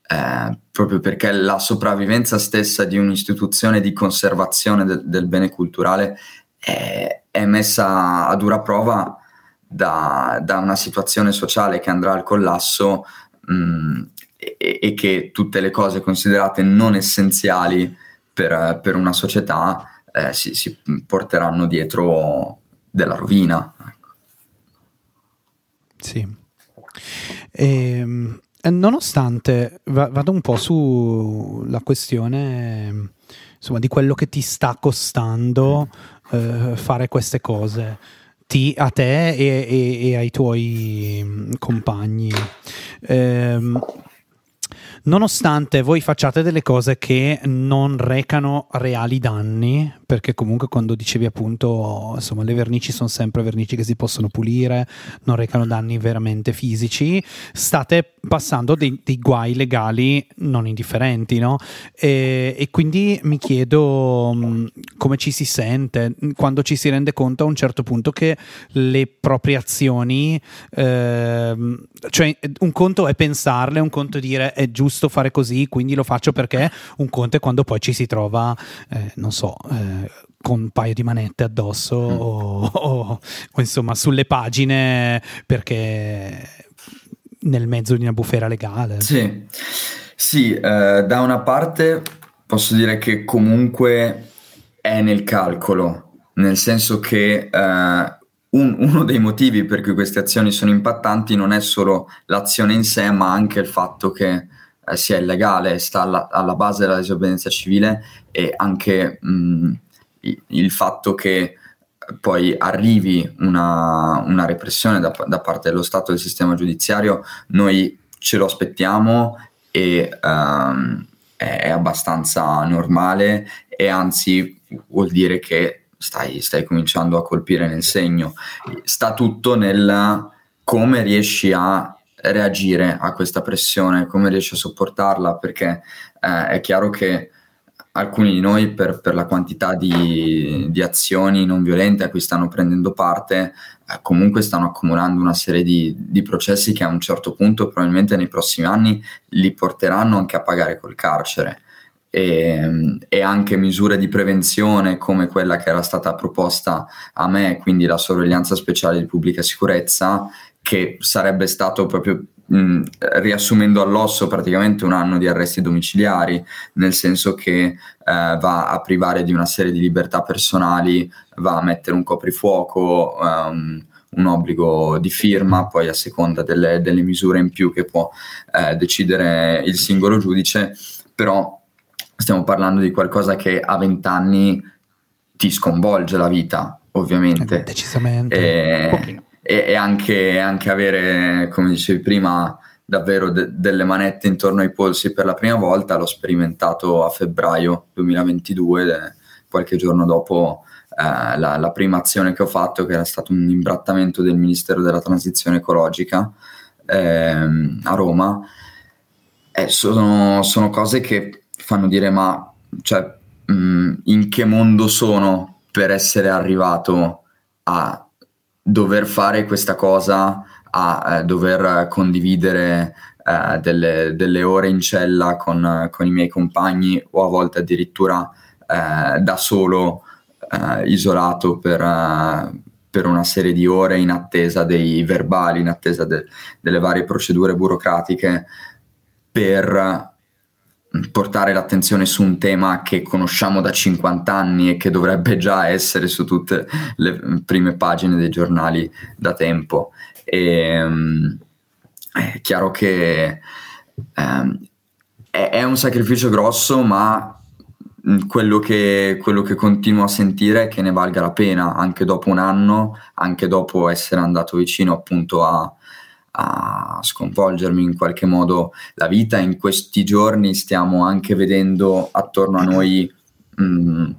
Eh, proprio perché la sopravvivenza stessa di un'istituzione di conservazione de- del bene culturale è, è messa a dura prova da, da una situazione sociale che andrà al collasso mh, mm, e, e, che tutte le cose considerate non essenziali per, per una società eh, si, si, porteranno dietro della rovina. Ecco. Sì. E, ehm, nonostante vado un po' sulla questione insomma, di quello che ti sta costando eh, fare queste cose ti, a te e, e, e, ai tuoi mm, compagni. Ehm, nonostante voi facciate delle cose che non recano reali danni, perché comunque quando dicevi appunto, insomma, le vernici sono sempre vernici che si possono pulire, non recano danni veramente fisici, state passando dei, dei guai legali non indifferenti, no? E, e, quindi mi chiedo mm, come ci si sente quando ci si rende conto a un certo punto che le proprie azioni, eh, cioè un conto è pensarle, un conto è dire è giusto fare così, quindi lo faccio perché, un conto è quando poi ci si trova, eh, non so, eh, con un paio di manette addosso mm. o, o, o, insomma sulle pagine perché nel mezzo di una bufera legale. Sì, sì eh, da una parte posso dire che comunque è nel calcolo, nel senso che eh, un, uno dei motivi per cui queste azioni sono impattanti non è solo l'azione in sé, ma anche il fatto che eh, sia illegale, sta alla, alla, base della disobbedienza civile e anche mh, il fatto che poi arrivi una, una repressione da, da, parte dello Stato e del sistema giudiziario, noi ce lo aspettiamo e è, è, abbastanza normale e anzi vuol dire che stai, stai cominciando a colpire nel segno. Sta tutto nel come riesci a reagire a questa pressione, come riesci a sopportarla, perché eh, è chiaro che alcuni di noi per, per la quantità di, di, azioni non violente a cui stanno prendendo parte, eh, comunque stanno accumulando una serie di, di, processi che a un certo punto, probabilmente nei prossimi anni, li porteranno anche a pagare col carcere. E, e, anche misure di prevenzione come quella che era stata proposta a me, quindi la sorveglianza speciale di pubblica sicurezza, che sarebbe stato proprio mh, riassumendo all'osso praticamente un anno di arresti domiciliari, nel senso che eh, va a privare di una serie di libertà personali, va a mettere un coprifuoco, um, un obbligo di firma, poi a seconda delle, delle misure in più che può eh, decidere il singolo giudice, però stiamo parlando di qualcosa che a 20 anni ti sconvolge la vita, ovviamente. Eh, decisamente. E, e, e anche, anche, avere, come dicevi prima, davvero de- delle manette intorno ai polsi per la prima volta, l'ho sperimentato a febbraio 2022, de- qualche giorno dopo eh, la, la, prima azione che ho fatto, che era stato un imbrattamento del Ministero della Transizione Ecologica ehm, a Roma. Eh, sono, sono, cose che fanno dire ma cioè, mh, mm, in che mondo sono per essere arrivato a dover fare questa cosa, a eh, dover condividere eh, delle, delle, ore in cella con, con, i miei compagni o a volte addirittura eh, da solo, eh, isolato per, eh, per, una serie di ore in attesa dei verbali, in attesa de, delle varie procedure burocratiche per portare l'attenzione su un tema che conosciamo da 50 anni e che dovrebbe già essere su tutte le prime pagine dei giornali da tempo. E, um, è chiaro che è, è, un sacrificio grosso, ma quello che, quello che continuo a sentire è che ne valga la pena anche dopo un anno, anche dopo essere andato vicino appunto a a sconvolgermi in qualche modo la vita. In questi giorni stiamo anche vedendo attorno a noi mh,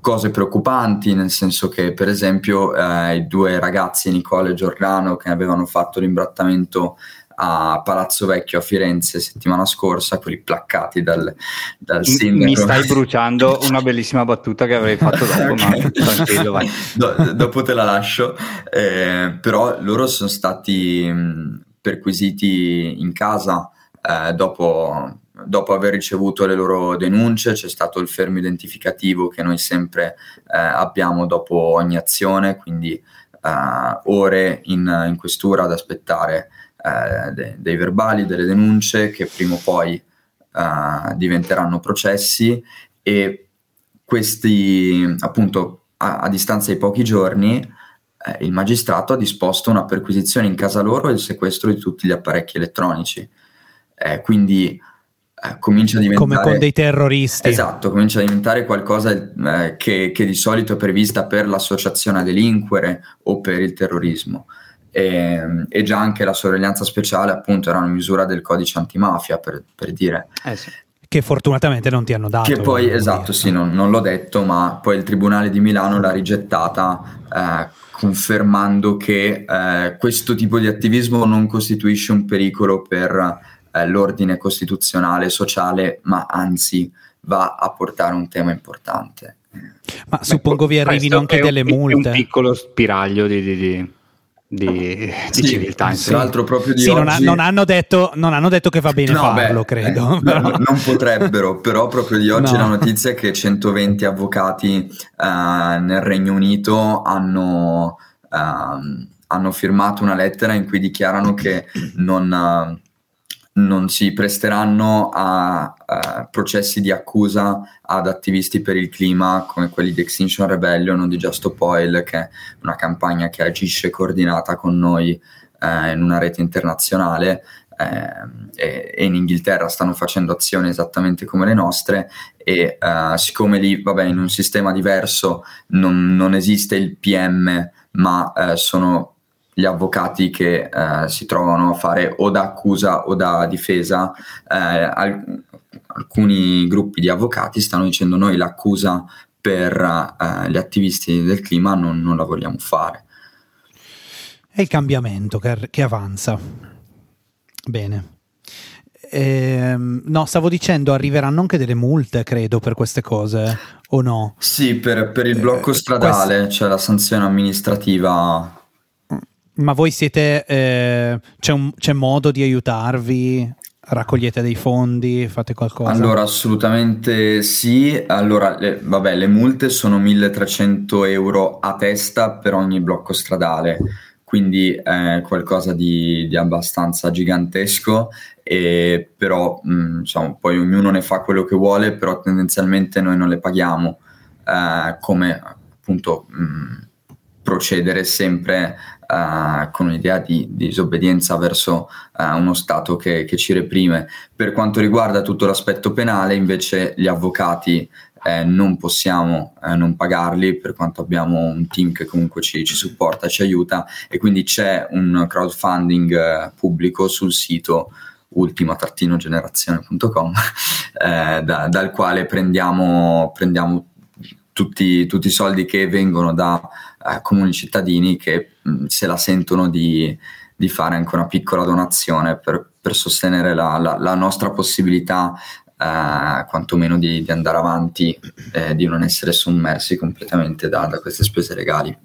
cose preoccupanti, nel senso che per esempio eh, i due ragazzi, Nicole e Giordano, che avevano fatto l'imbrattamento a Palazzo Vecchio a Firenze settimana scorsa, quelli placcati dal, dal sindaco. Mi stai bruciando una bellissima battuta che avrei fatto dopo, okay. ma tranquillo, vai. Do, dopo te la lascio, eh, però loro sono stati mh, perquisiti in casa eh, dopo, dopo aver ricevuto le loro denunce, c'è stato il fermo identificativo che noi sempre eh, abbiamo dopo ogni azione, quindi eh, ore in, in questura ad aspettare eh, de- dei verbali, delle denunce che prima o poi eh, diventeranno processi e questi appunto a, a distanza di pochi giorni eh, il magistrato ha disposto una perquisizione in casa loro e il sequestro di tutti gli apparecchi elettronici. Eh, quindi eh, comincia a diventare... Come con dei terroristi. Esatto, comincia a diventare qualcosa eh, che, che, di solito è prevista per l'associazione a delinquere o per il terrorismo e, e, già anche la sorveglianza speciale appunto era una misura del codice antimafia per, per dire. Eh sì. Che fortunatamente non ti hanno dato. Che poi, esatto, sì, non, non, l'ho detto, ma poi il Tribunale di Milano l'ha rigettata eh, confermando che eh, questo tipo di attivismo non costituisce un pericolo per eh, l'ordine costituzionale e sociale, ma anzi va a portare un tema importante. Ma Beh, suppongo vi arrivino anche delle multe. un piccolo spiraglio di, di, di di, di sì, civiltà. Tra l'altro, proprio di sì, oggi... non, ha, non, hanno detto, non, hanno detto, che va bene no, farlo, beh, credo. Eh, no, non potrebbero, però proprio di oggi no. la notizia è che 120 avvocati uh, nel Regno Unito hanno, uh, hanno, firmato una lettera in cui dichiarano che non... Non si presteranno a, a, processi di accusa ad attivisti per il clima come quelli di Extinction Rebellion o di Just Stop Oil, che è una campagna che agisce coordinata con noi eh, in una rete internazionale. Eh, e, e, in Inghilterra stanno facendo azioni esattamente come le nostre e uh, siccome lì vabbè in un sistema diverso non, non esiste il PM ma uh, sono gli avvocati che eh, si trovano a fare o da accusa o da difesa, eh, al- alcuni gruppi di avvocati stanno dicendo noi l'accusa per eh, gli attivisti del clima non, non, la vogliamo fare. È il cambiamento che, che avanza. Bene. Eh, no, stavo dicendo, arriveranno anche delle multe, credo, per queste cose, o no? Sì, per, per il blocco eh, stradale, quest... cioè la sanzione amministrativa ma voi siete, eh, c'è, un, c'è modo di aiutarvi? Raccogliete dei fondi? Fate qualcosa? Allora, assolutamente sì. Allora, le, vabbè, le multe sono 1300 euro a testa per ogni blocco stradale. quindi è qualcosa di, di abbastanza gigantesco, e però mh, diciamo, poi ognuno ne fa quello che vuole, però tendenzialmente noi non le paghiamo eh, come appunto mh, procedere sempre uh, con un'idea di, di, disobbedienza verso uh, uno Stato che, che, ci reprime. Per quanto riguarda tutto l'aspetto penale, invece, gli avvocati eh, non possiamo eh, non pagarli, per quanto abbiamo un team che comunque ci, ci supporta, ci aiuta, e quindi c'è un crowdfunding eh, pubblico sul sito ultima-generazione.com eh, da, dal quale prendiamo, prendiamo tutti, tutti, i soldi che vengono da eh, comuni cittadini che mh, se la sentono di, di, fare anche una piccola donazione per, per sostenere la, la, la, nostra possibilità eh, quantomeno di, di, andare avanti e di non essere sommersi completamente da, da queste spese legali.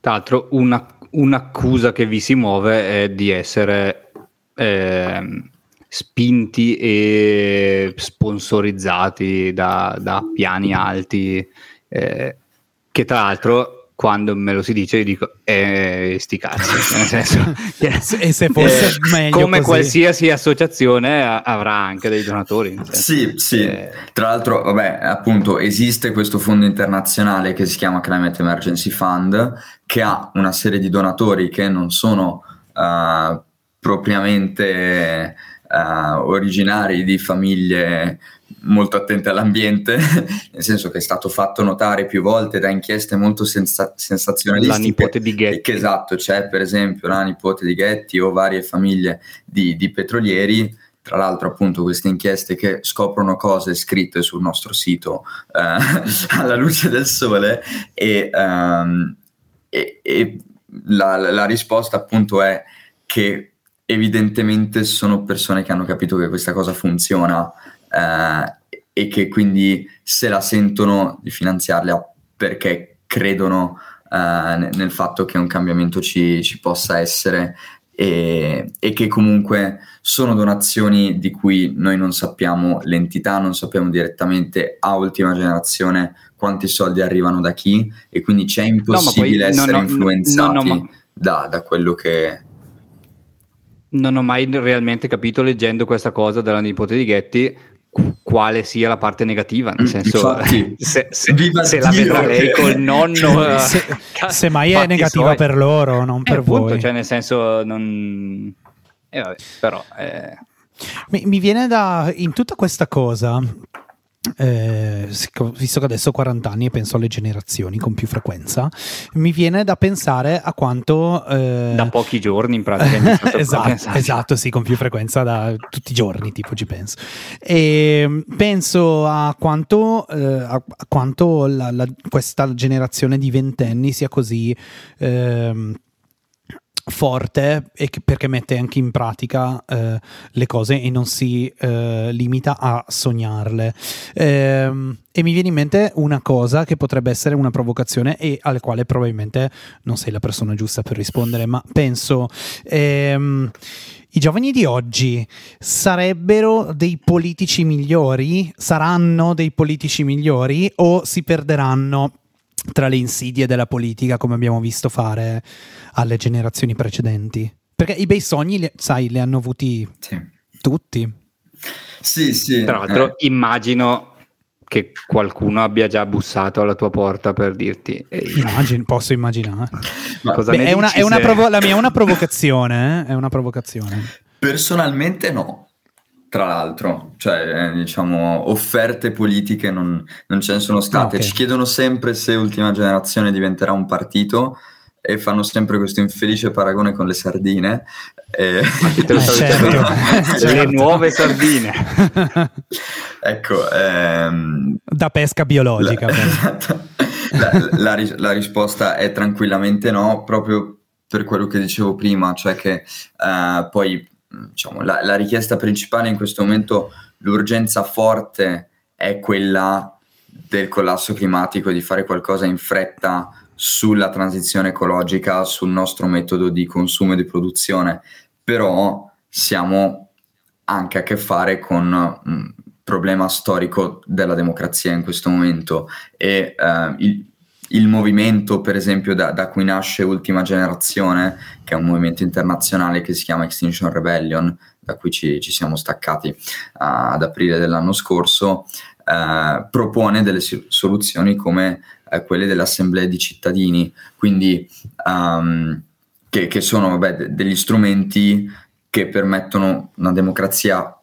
Tra l'altro una, un'accusa che vi si muove è di essere eh, spinti e sponsorizzati da, da piani alti eh, che tra l'altro quando me lo si dice io dico eh, sti cazzi nel senso e se fosse eh, meglio come così. qualsiasi associazione avrà anche dei donatori sì sì eh, tra l'altro vabbè appunto esiste questo fondo internazionale che si chiama Climate Emergency Fund che ha una serie di donatori che non sono uh, propriamente uh, originari di famiglie molto attente all'ambiente, nel senso che è stato fatto notare più volte da inchieste molto senza- sensazionalistiche. La nipote di Getty. Che esatto, c'è per esempio la nipote di Getty o varie famiglie di, di petrolieri tra l'altro appunto queste inchieste che scoprono cose scritte sul nostro sito eh, alla luce del sole e, um, e, e la, la, risposta appunto è che evidentemente sono persone che hanno capito che questa cosa funziona eh, e che quindi se la sentono di finanziarla perché credono eh, nel fatto che un cambiamento ci, ci possa essere e, e, che comunque sono donazioni di cui noi non sappiamo l'entità, non sappiamo direttamente a ultima generazione quanti soldi arrivano da chi e quindi c'è impossibile no, essere non ho, influenzati ho, da, da quello che, non ho mai realmente capito leggendo questa cosa della nipote di Getty quale sia la parte negativa, nel mm, senso Infatti, se, se, se la vedrà lei col nonno se, se mai è negativa suoi. per loro, non per eh, voi. Appunto, cioè nel senso non... Eh, vabbè, però... Eh... Mi, mi viene da... in tutta questa cosa eh, visto che adesso ho 40 anni e penso alle generazioni con più frequenza, mi viene da pensare a quanto... Eh... Da pochi giorni in pratica. esatto, esatto, sì, con più frequenza da tutti i giorni, tipo ci penso. E penso a quanto, eh, a quanto la, la, questa generazione di ventenni sia così... Ehm, forte perché mette anche in pratica eh, le cose e non si eh, limita a sognarle. Ehm, e mi viene in mente una cosa che potrebbe essere una provocazione e alle quale probabilmente non sei la persona giusta per rispondere, ma penso... Ehm, i giovani di oggi sarebbero dei politici migliori? Saranno dei politici migliori o si perderanno tra le insidie della politica come abbiamo visto fare alle generazioni precedenti. Perché i bei sogni, sai, li hanno avuti sì. tutti. Sì, sì. Tra l'altro, eh. immagino che qualcuno abbia già bussato alla tua porta per dirti. Immagino, posso immaginare. Beh, è una, è una provo- la mia è una provocazione, eh? è una provocazione. Personalmente no tra l'altro, cioè eh, diciamo offerte politiche non, non ce ne sono state. Okay. Ci chiedono sempre se Ultima Generazione diventerà un partito e fanno sempre questo infelice paragone con le sardine. E... Eh, certo. le nuove sardine. ecco. Ehm... Da pesca biologica. La, la, la, la, risposta è tranquillamente no, proprio per quello che dicevo prima, cioè che uh, poi diciamo, la, la, richiesta principale in questo momento, l'urgenza forte è quella del collasso climatico, di fare qualcosa in fretta sulla transizione ecologica, sul nostro metodo di consumo e di produzione, però siamo anche a che fare con un problema storico della democrazia in questo momento. E uh, il, il movimento, per esempio, da, da, cui nasce Ultima Generazione, che è un movimento internazionale che si chiama Extinction Rebellion, da cui ci, ci siamo staccati uh, ad aprile dell'anno scorso, uh, propone delle soluzioni come uh, quelle delle assemblee di cittadini, quindi um, che, che, sono vabbè, de- degli strumenti che permettono una democrazia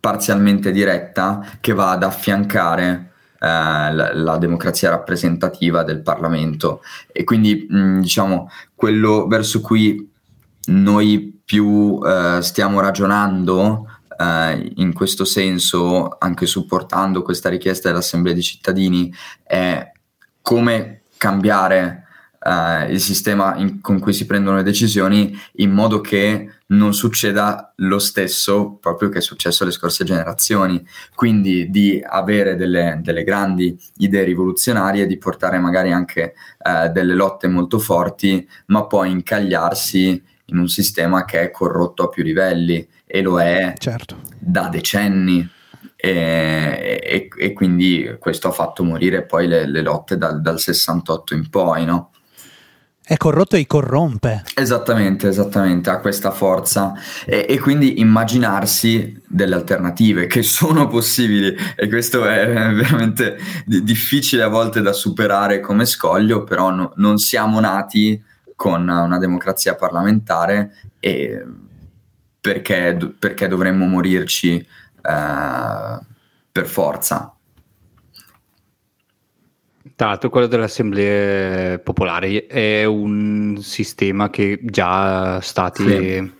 parzialmente diretta che va ad affiancare la, la, democrazia rappresentativa del Parlamento. E quindi mh, diciamo quello verso cui noi più eh, stiamo ragionando eh, in questo senso, anche supportando questa richiesta dell'Assemblea dei cittadini, è come cambiare uh, il sistema in, con cui si prendono le decisioni in modo che non succeda lo stesso proprio che è successo alle scorse generazioni. Quindi di avere delle, delle grandi idee rivoluzionarie, di portare magari anche uh, delle lotte molto forti, ma poi incagliarsi in un sistema che è corrotto a più livelli e lo è certo. da decenni. E, e, e, quindi questo ha fatto morire poi le, le lotte dal, dal, 68 in poi, no? È corrotto e corrompe. Esattamente, esattamente, ha questa forza e, e, quindi immaginarsi delle alternative che sono possibili e questo è veramente d- difficile a volte da superare come scoglio, però no, non siamo nati con una democrazia parlamentare e perché, perché dovremmo morirci eh, per forza. Tra l'altro quello delle assemblee popolari è un sistema che già stati, sì.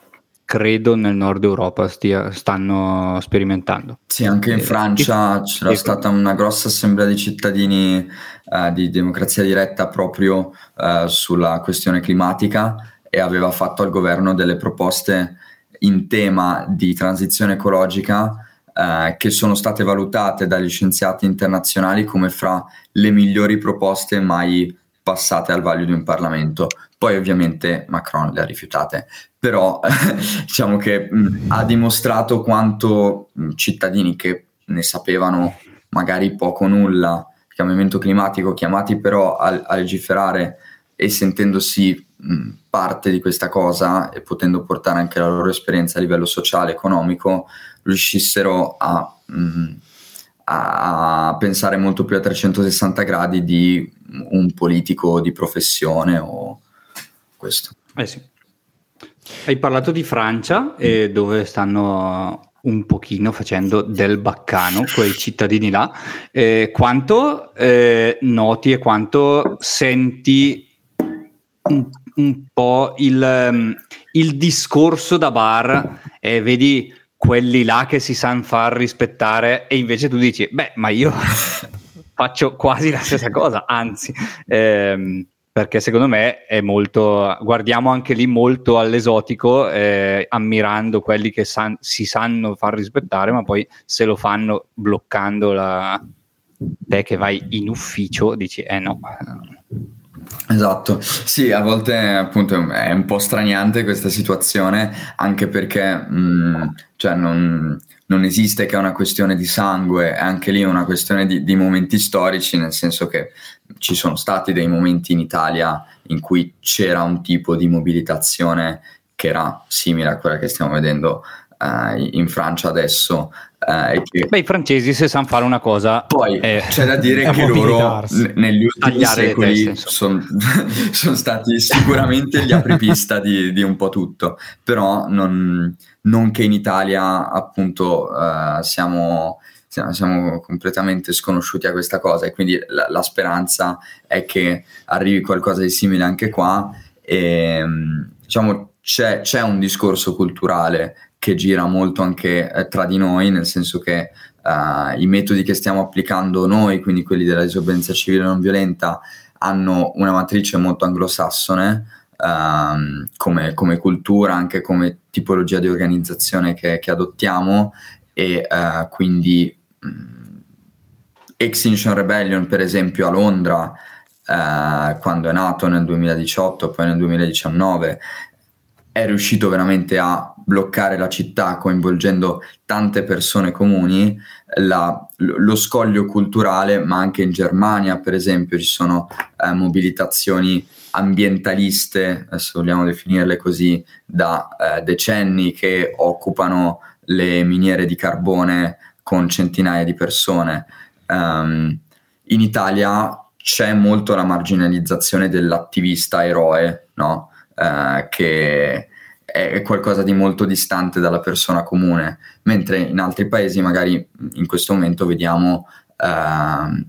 credo, nel nord Europa stia, stanno sperimentando. Sì, anche in eh, Francia che, c'era che... stata una grossa assemblea di cittadini eh, di democrazia diretta proprio eh, sulla questione climatica e aveva fatto al governo delle proposte in tema di transizione ecologica eh, che sono state valutate dagli scienziati internazionali come fra le migliori proposte mai passate al vaglio di un Parlamento. Poi ovviamente Macron le ha rifiutate, però diciamo che mh, ha dimostrato quanto mh, cittadini che ne sapevano magari poco o nulla cambiamento climatico, chiamati però a, a legiferare e sentendosi mh, parte di questa cosa e potendo portare anche la loro esperienza a livello sociale, economico, riuscissero a, mh, mm, a, pensare molto più a 360 gradi di un politico di professione o questo. Eh sì. Hai parlato di Francia e dove stanno un pochino facendo del baccano quei cittadini là. Eh, quanto eh, noti e quanto senti un, un po' il, mm, il, discorso da bar e vedi quelli là che si sanno far rispettare e invece tu dici, beh, ma io faccio quasi la stessa cosa, anzi, ehm, perché secondo me è molto, guardiamo anche lì molto all'esotico, eh, ammirando quelli che san, si sanno far rispettare, ma poi se lo fanno bloccando la, te che vai in ufficio, dici, eh no. Esatto, sì, a volte appunto è un po' straniante questa situazione, anche perché mh, mm, cioè non, non, esiste che è una questione di sangue, è anche lì una questione di, di, momenti storici, nel senso che ci sono stati dei momenti in Italia in cui c'era un tipo di mobilitazione che era simile a quella che stiamo vedendo uh, in Francia adesso. Uh, che... Beh, i francesi se sanno fare una cosa. Poi eh, c'è da dire che loro n- negli ultimi secoli sono son stati sicuramente gli apripista di, di, un po' tutto, però non, non che in Italia appunto uh, siamo siamo completamente sconosciuti a questa cosa e quindi la, la, speranza è che arrivi qualcosa di simile anche qua e diciamo c'è, c'è un discorso culturale che gira molto anche eh, tra di noi, nel senso che uh, i metodi che stiamo applicando noi, quindi quelli della disobbedienza civile non violenta, hanno una matrice molto anglosassone uh, come, come, cultura, anche come tipologia di organizzazione che, che adottiamo e uh, quindi um, Extinction Rebellion per esempio a Londra Uh, quando è nato nel 2018, poi nel 2019, è riuscito veramente a bloccare la città coinvolgendo tante persone comuni, la, lo scoglio culturale, ma anche in Germania per esempio ci sono eh, mobilitazioni ambientaliste, se vogliamo definirle così, da eh, decenni che occupano le miniere di carbone con centinaia di persone. Um, in Italia c'è molto la marginalizzazione dell'attivista eroe, no? uh, che è qualcosa di molto distante dalla persona comune, mentre in altri paesi magari in questo momento vediamo uh,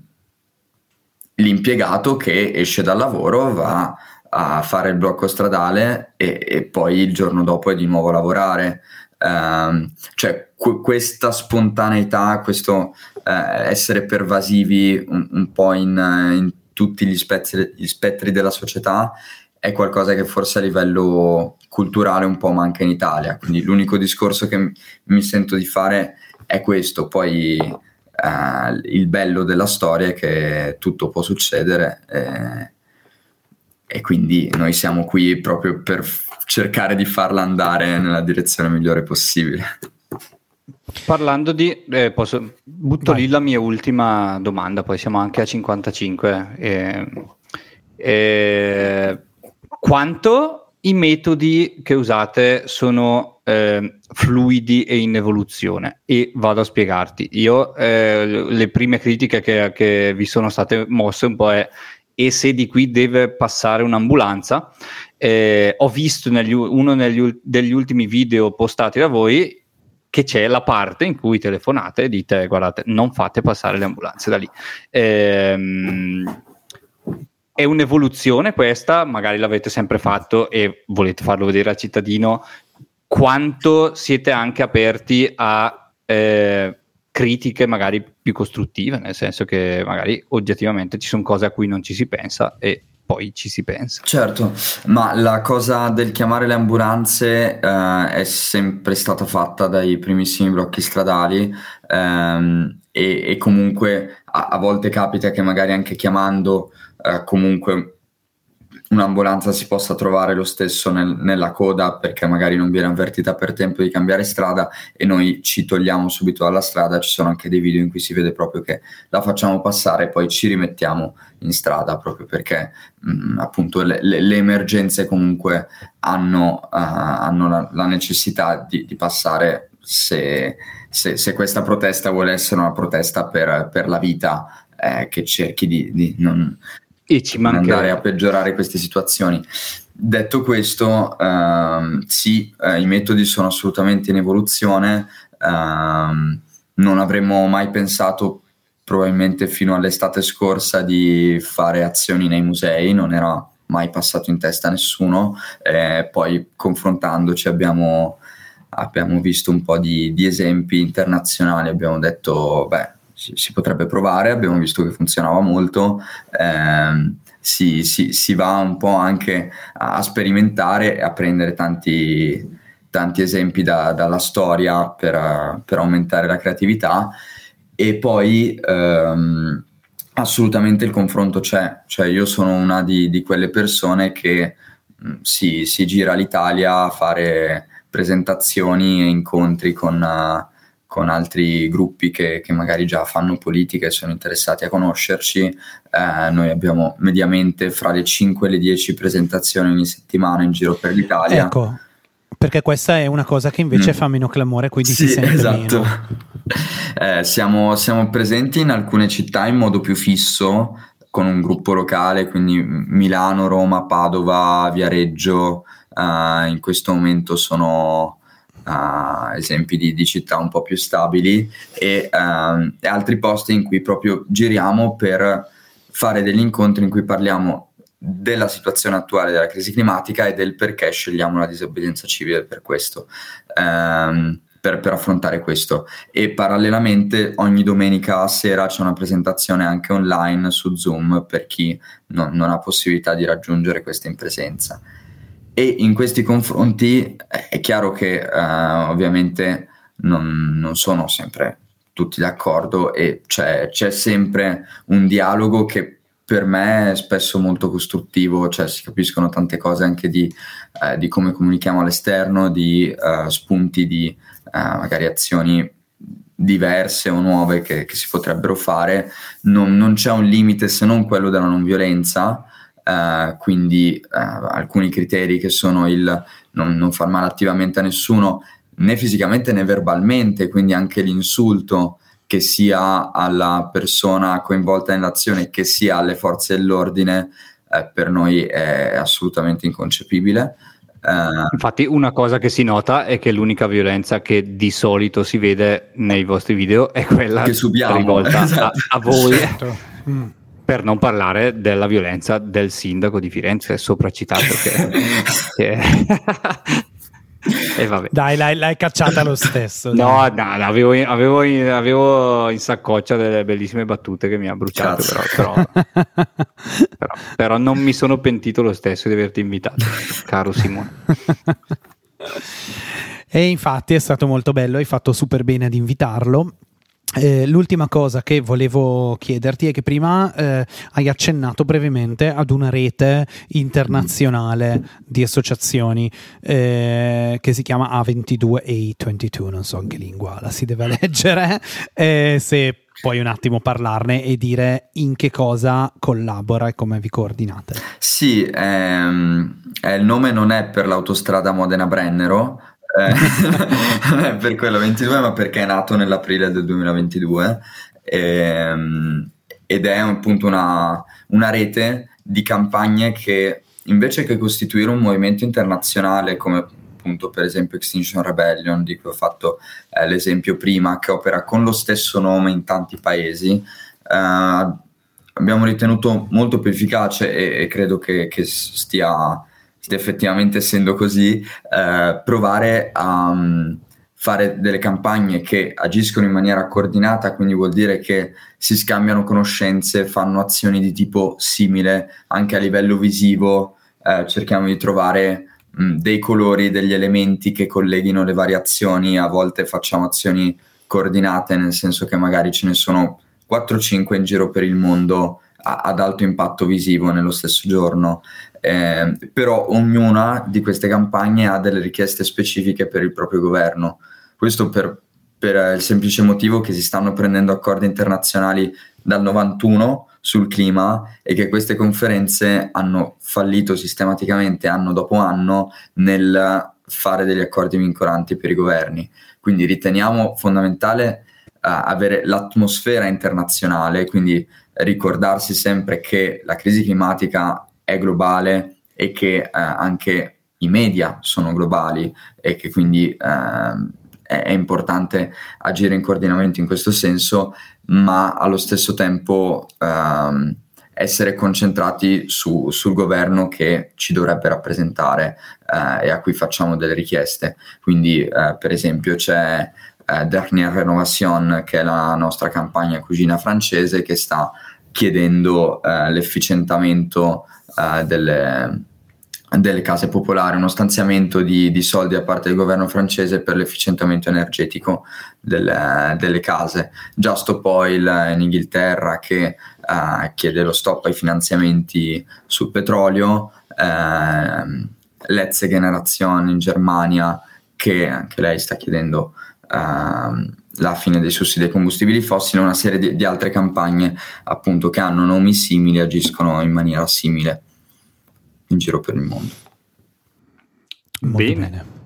l'impiegato che esce dal lavoro, va a fare il blocco stradale e, e poi il giorno dopo è di nuovo a lavorare. Um, cioè qu- questa spontaneità, questo uh, essere pervasivi un, un po' in, in tutti gli spettri, gli spettri, della società è qualcosa che forse a livello culturale un po' manca in Italia. Quindi l'unico discorso che mi sento di fare è questo. Poi uh, il bello della storia è che tutto può succedere. Eh, e quindi noi siamo qui proprio per cercare di farla andare nella direzione migliore possibile. Parlando di, eh, posso, butto Vai. lì la mia ultima domanda, poi siamo anche a 55. Eh, eh, quanto i metodi che usate sono eh, fluidi e in evoluzione? E vado a spiegarti. Io eh, le prime critiche che, che vi sono state mosse un po' è e se di qui deve passare un'ambulanza. Eh, ho visto negli, uno negli, degli ultimi video postati da voi che c'è la parte in cui telefonate e dite guardate non fate passare le ambulanze da lì. Ehm, è un'evoluzione questa, magari l'avete sempre fatto e volete farlo vedere al cittadino, quanto siete anche aperti a eh, critiche magari più costruttive, nel senso che magari oggettivamente ci sono cose a cui non ci si pensa e poi ci si pensa. Certo, ma la cosa del chiamare le ambulanze eh, è sempre stata fatta dai primissimi blocchi stradali ehm, e, e, comunque a, a, volte capita che magari anche chiamando eh, comunque un'ambulanza si possa trovare lo stesso nel, nella coda perché magari non viene avvertita per tempo di cambiare strada e noi ci togliamo subito dalla strada, ci sono anche dei video in cui si vede proprio che la facciamo passare e poi ci rimettiamo in strada proprio perché mh, mm, appunto le, le, le, emergenze comunque hanno, uh, hanno la, la, necessità di, di passare se, se, se, questa protesta vuole essere una protesta per, per la vita eh, che cerchi di, di non e ci manca... andare a peggiorare queste situazioni. Detto questo, ehm, sì, eh, i metodi sono assolutamente in evoluzione, ehm, non avremmo mai pensato probabilmente fino all'estate scorsa di fare azioni nei musei, non era mai passato in testa a nessuno, eh, poi confrontandoci abbiamo, abbiamo visto un po' di, di esempi internazionali, abbiamo detto, beh, si, si, potrebbe provare, abbiamo visto che funzionava molto, ehm, si, si, si, va un po' anche a, sperimentare e a prendere tanti, tanti esempi da, dalla storia per, per, aumentare la creatività. E poi ehm, assolutamente il confronto c'è, cioè io sono una di, di quelle persone che mh, si, si, gira l'Italia a fare presentazioni e incontri con... Uh, con altri gruppi che, che, magari già fanno politica e sono interessati a conoscerci. Eh, noi abbiamo mediamente fra le 5 e le 10 presentazioni ogni settimana in giro per l'Italia. Ecco, perché questa è una cosa che invece mm. fa meno clamore, quindi sì, si sente esatto. eh, siamo, siamo presenti in alcune città in modo più fisso, con un gruppo locale, quindi Milano, Roma, Padova, Viareggio. Uh, in questo momento sono uh, esempi di, di, città un po' più stabili e, uh, e altri posti in cui proprio giriamo per fare degli incontri in cui parliamo della situazione attuale della crisi climatica e del perché scegliamo la disobbedienza civile per questo. Um, per, per, affrontare questo e parallelamente ogni domenica sera c'è una presentazione anche online su Zoom per chi non, non ha possibilità di raggiungere questa in presenza e in questi confronti è chiaro che uh, ovviamente non, non, sono sempre tutti d'accordo e c'è, c'è, sempre un dialogo che per me è spesso molto costruttivo, cioè si capiscono tante cose anche di, eh, di come comunichiamo all'esterno, di uh, spunti di uh, magari azioni diverse o nuove che, che si potrebbero fare. Non, non, c'è un limite se non quello della non violenza, uh, quindi alcuni criteri che sono il non, non far male attivamente a nessuno, né fisicamente né verbalmente, quindi anche l'insulto che sia alla persona coinvolta nell'azione che sia alle forze dell'ordine, eh, per noi è assolutamente inconcepibile. Uh, Infatti, una cosa che si nota è che l'unica violenza che di solito si vede nei vostri video è quella che subiamo. rivolta esatto. a, a, voi. Certo. Mm. Per non parlare della violenza del sindaco di Firenze, sopracitato, che, che eh, Dai, l'hai, l'hai, cacciata lo stesso. no, no, avevo, avevo, in, avevo, in, saccoccia delle bellissime battute che mi ha bruciato, però, però, però, però, non mi sono pentito lo stesso di averti invitato, caro Simone. E infatti è stato molto bello, hai fatto super bene ad invitarlo eh, l'ultima cosa che volevo chiederti è che prima eh, hai accennato brevemente ad una rete internazionale di associazioni eh, che si chiama A22A22, non so in che lingua la si deve leggere, eh, se puoi un attimo parlarne e dire in che cosa collabora e come vi coordinate. Sì, ehm, eh, il nome non è per l'autostrada Modena-Brennero, eh, per quello 22, ma perché è nato nell'aprile del 2022 ehm, ed è appunto una, una rete di campagne che invece che costituire un movimento internazionale come appunto per esempio Extinction Rebellion di cui ho fatto eh, l'esempio prima che opera con lo stesso nome in tanti paesi eh, abbiamo ritenuto molto più efficace e, e credo che, che stia effettivamente essendo così, eh, provare a um, fare delle campagne che agiscono in maniera coordinata, quindi vuol dire che si scambiano conoscenze, fanno azioni di tipo simile anche a livello visivo, eh, cerchiamo di trovare mh, mm, dei colori, degli elementi che colleghino le variazioni, a volte facciamo azioni coordinate, nel senso che magari ce ne sono 4-5 in giro per il mondo ad alto impatto visivo nello stesso giorno eh, però ognuna di queste campagne ha delle richieste specifiche per il proprio governo. Questo per, per il semplice motivo che si stanno prendendo accordi internazionali dal 91 sul clima e che queste conferenze hanno fallito sistematicamente anno dopo anno nel fare degli accordi vincolanti per i governi. Quindi riteniamo fondamentale uh, avere l'atmosfera internazionale, quindi ricordarsi sempre che la crisi climatica è globale e che eh, anche i media sono globali e che quindi eh, è, importante agire in coordinamento in questo senso, ma allo stesso tempo ehm, essere concentrati su, sul governo che ci dovrebbe rappresentare eh, e a cui facciamo delle richieste. Quindi, eh, per esempio, c'è eh, Dernière Renovation, che è la nostra campagna cucina francese, che sta chiedendo eh, l'efficientamento uh, delle, delle, case popolari, uno stanziamento di, di, soldi da parte del governo francese per l'efficientamento energetico delle, delle case. Just Oil in Inghilterra che uh, chiede lo stop ai finanziamenti sul petrolio, uh, Letze Generation in Germania che anche lei sta chiedendo uh, la fine dei sussidi ai combustibili fossili, una serie di, di, altre campagne appunto che hanno nomi simili e agiscono in maniera simile in giro per il mondo. Molto bene. bene.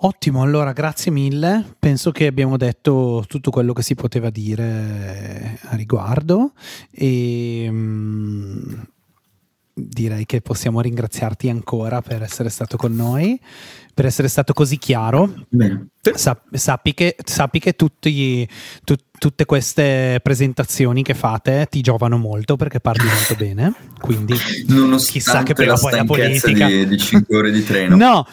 Ottimo, allora grazie mille. Penso che abbiamo detto tutto quello che si poteva dire a riguardo e um, direi che possiamo ringraziarti ancora per essere stato con noi per essere stato così chiaro. Sa- sappi, che, sappi che tutti, tu, tutte queste presentazioni che fate ti giovano molto perché parli molto bene. Quindi chissà che prima poi la politica di, di 5 ore di treno. No,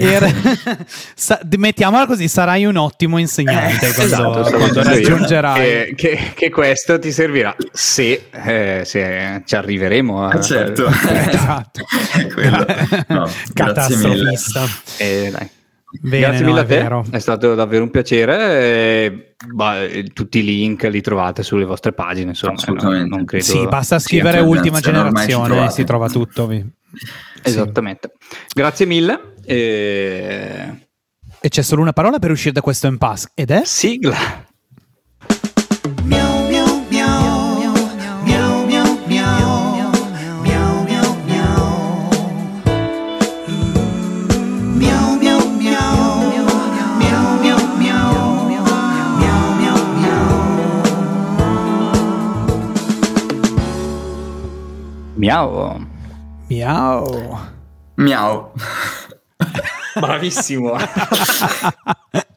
era, sa- mettiamola così: sarai un ottimo insegnante eh, quando, esatto, quando raggiungerai. Che, che, che, questo ti servirà se, eh, se ci arriveremo a. Eh, certo, esatto. Quello. No, Catastrofista. Eh, dai. Bene, Grazie no, mille è a te, vero. è stato davvero un piacere. bah, eh, tutti i link li trovate sulle vostre pagine, insomma, Assolutamente. non, non credo. Sì, basta Sì, scrivere anche ultima generazione, e si trova tutto. vi- sì. Esattamente. Grazie mille. E... E c'è solo una parola per uscire da questo impasse ed è Sigla. Miau. miau. Miau. Bravissimo.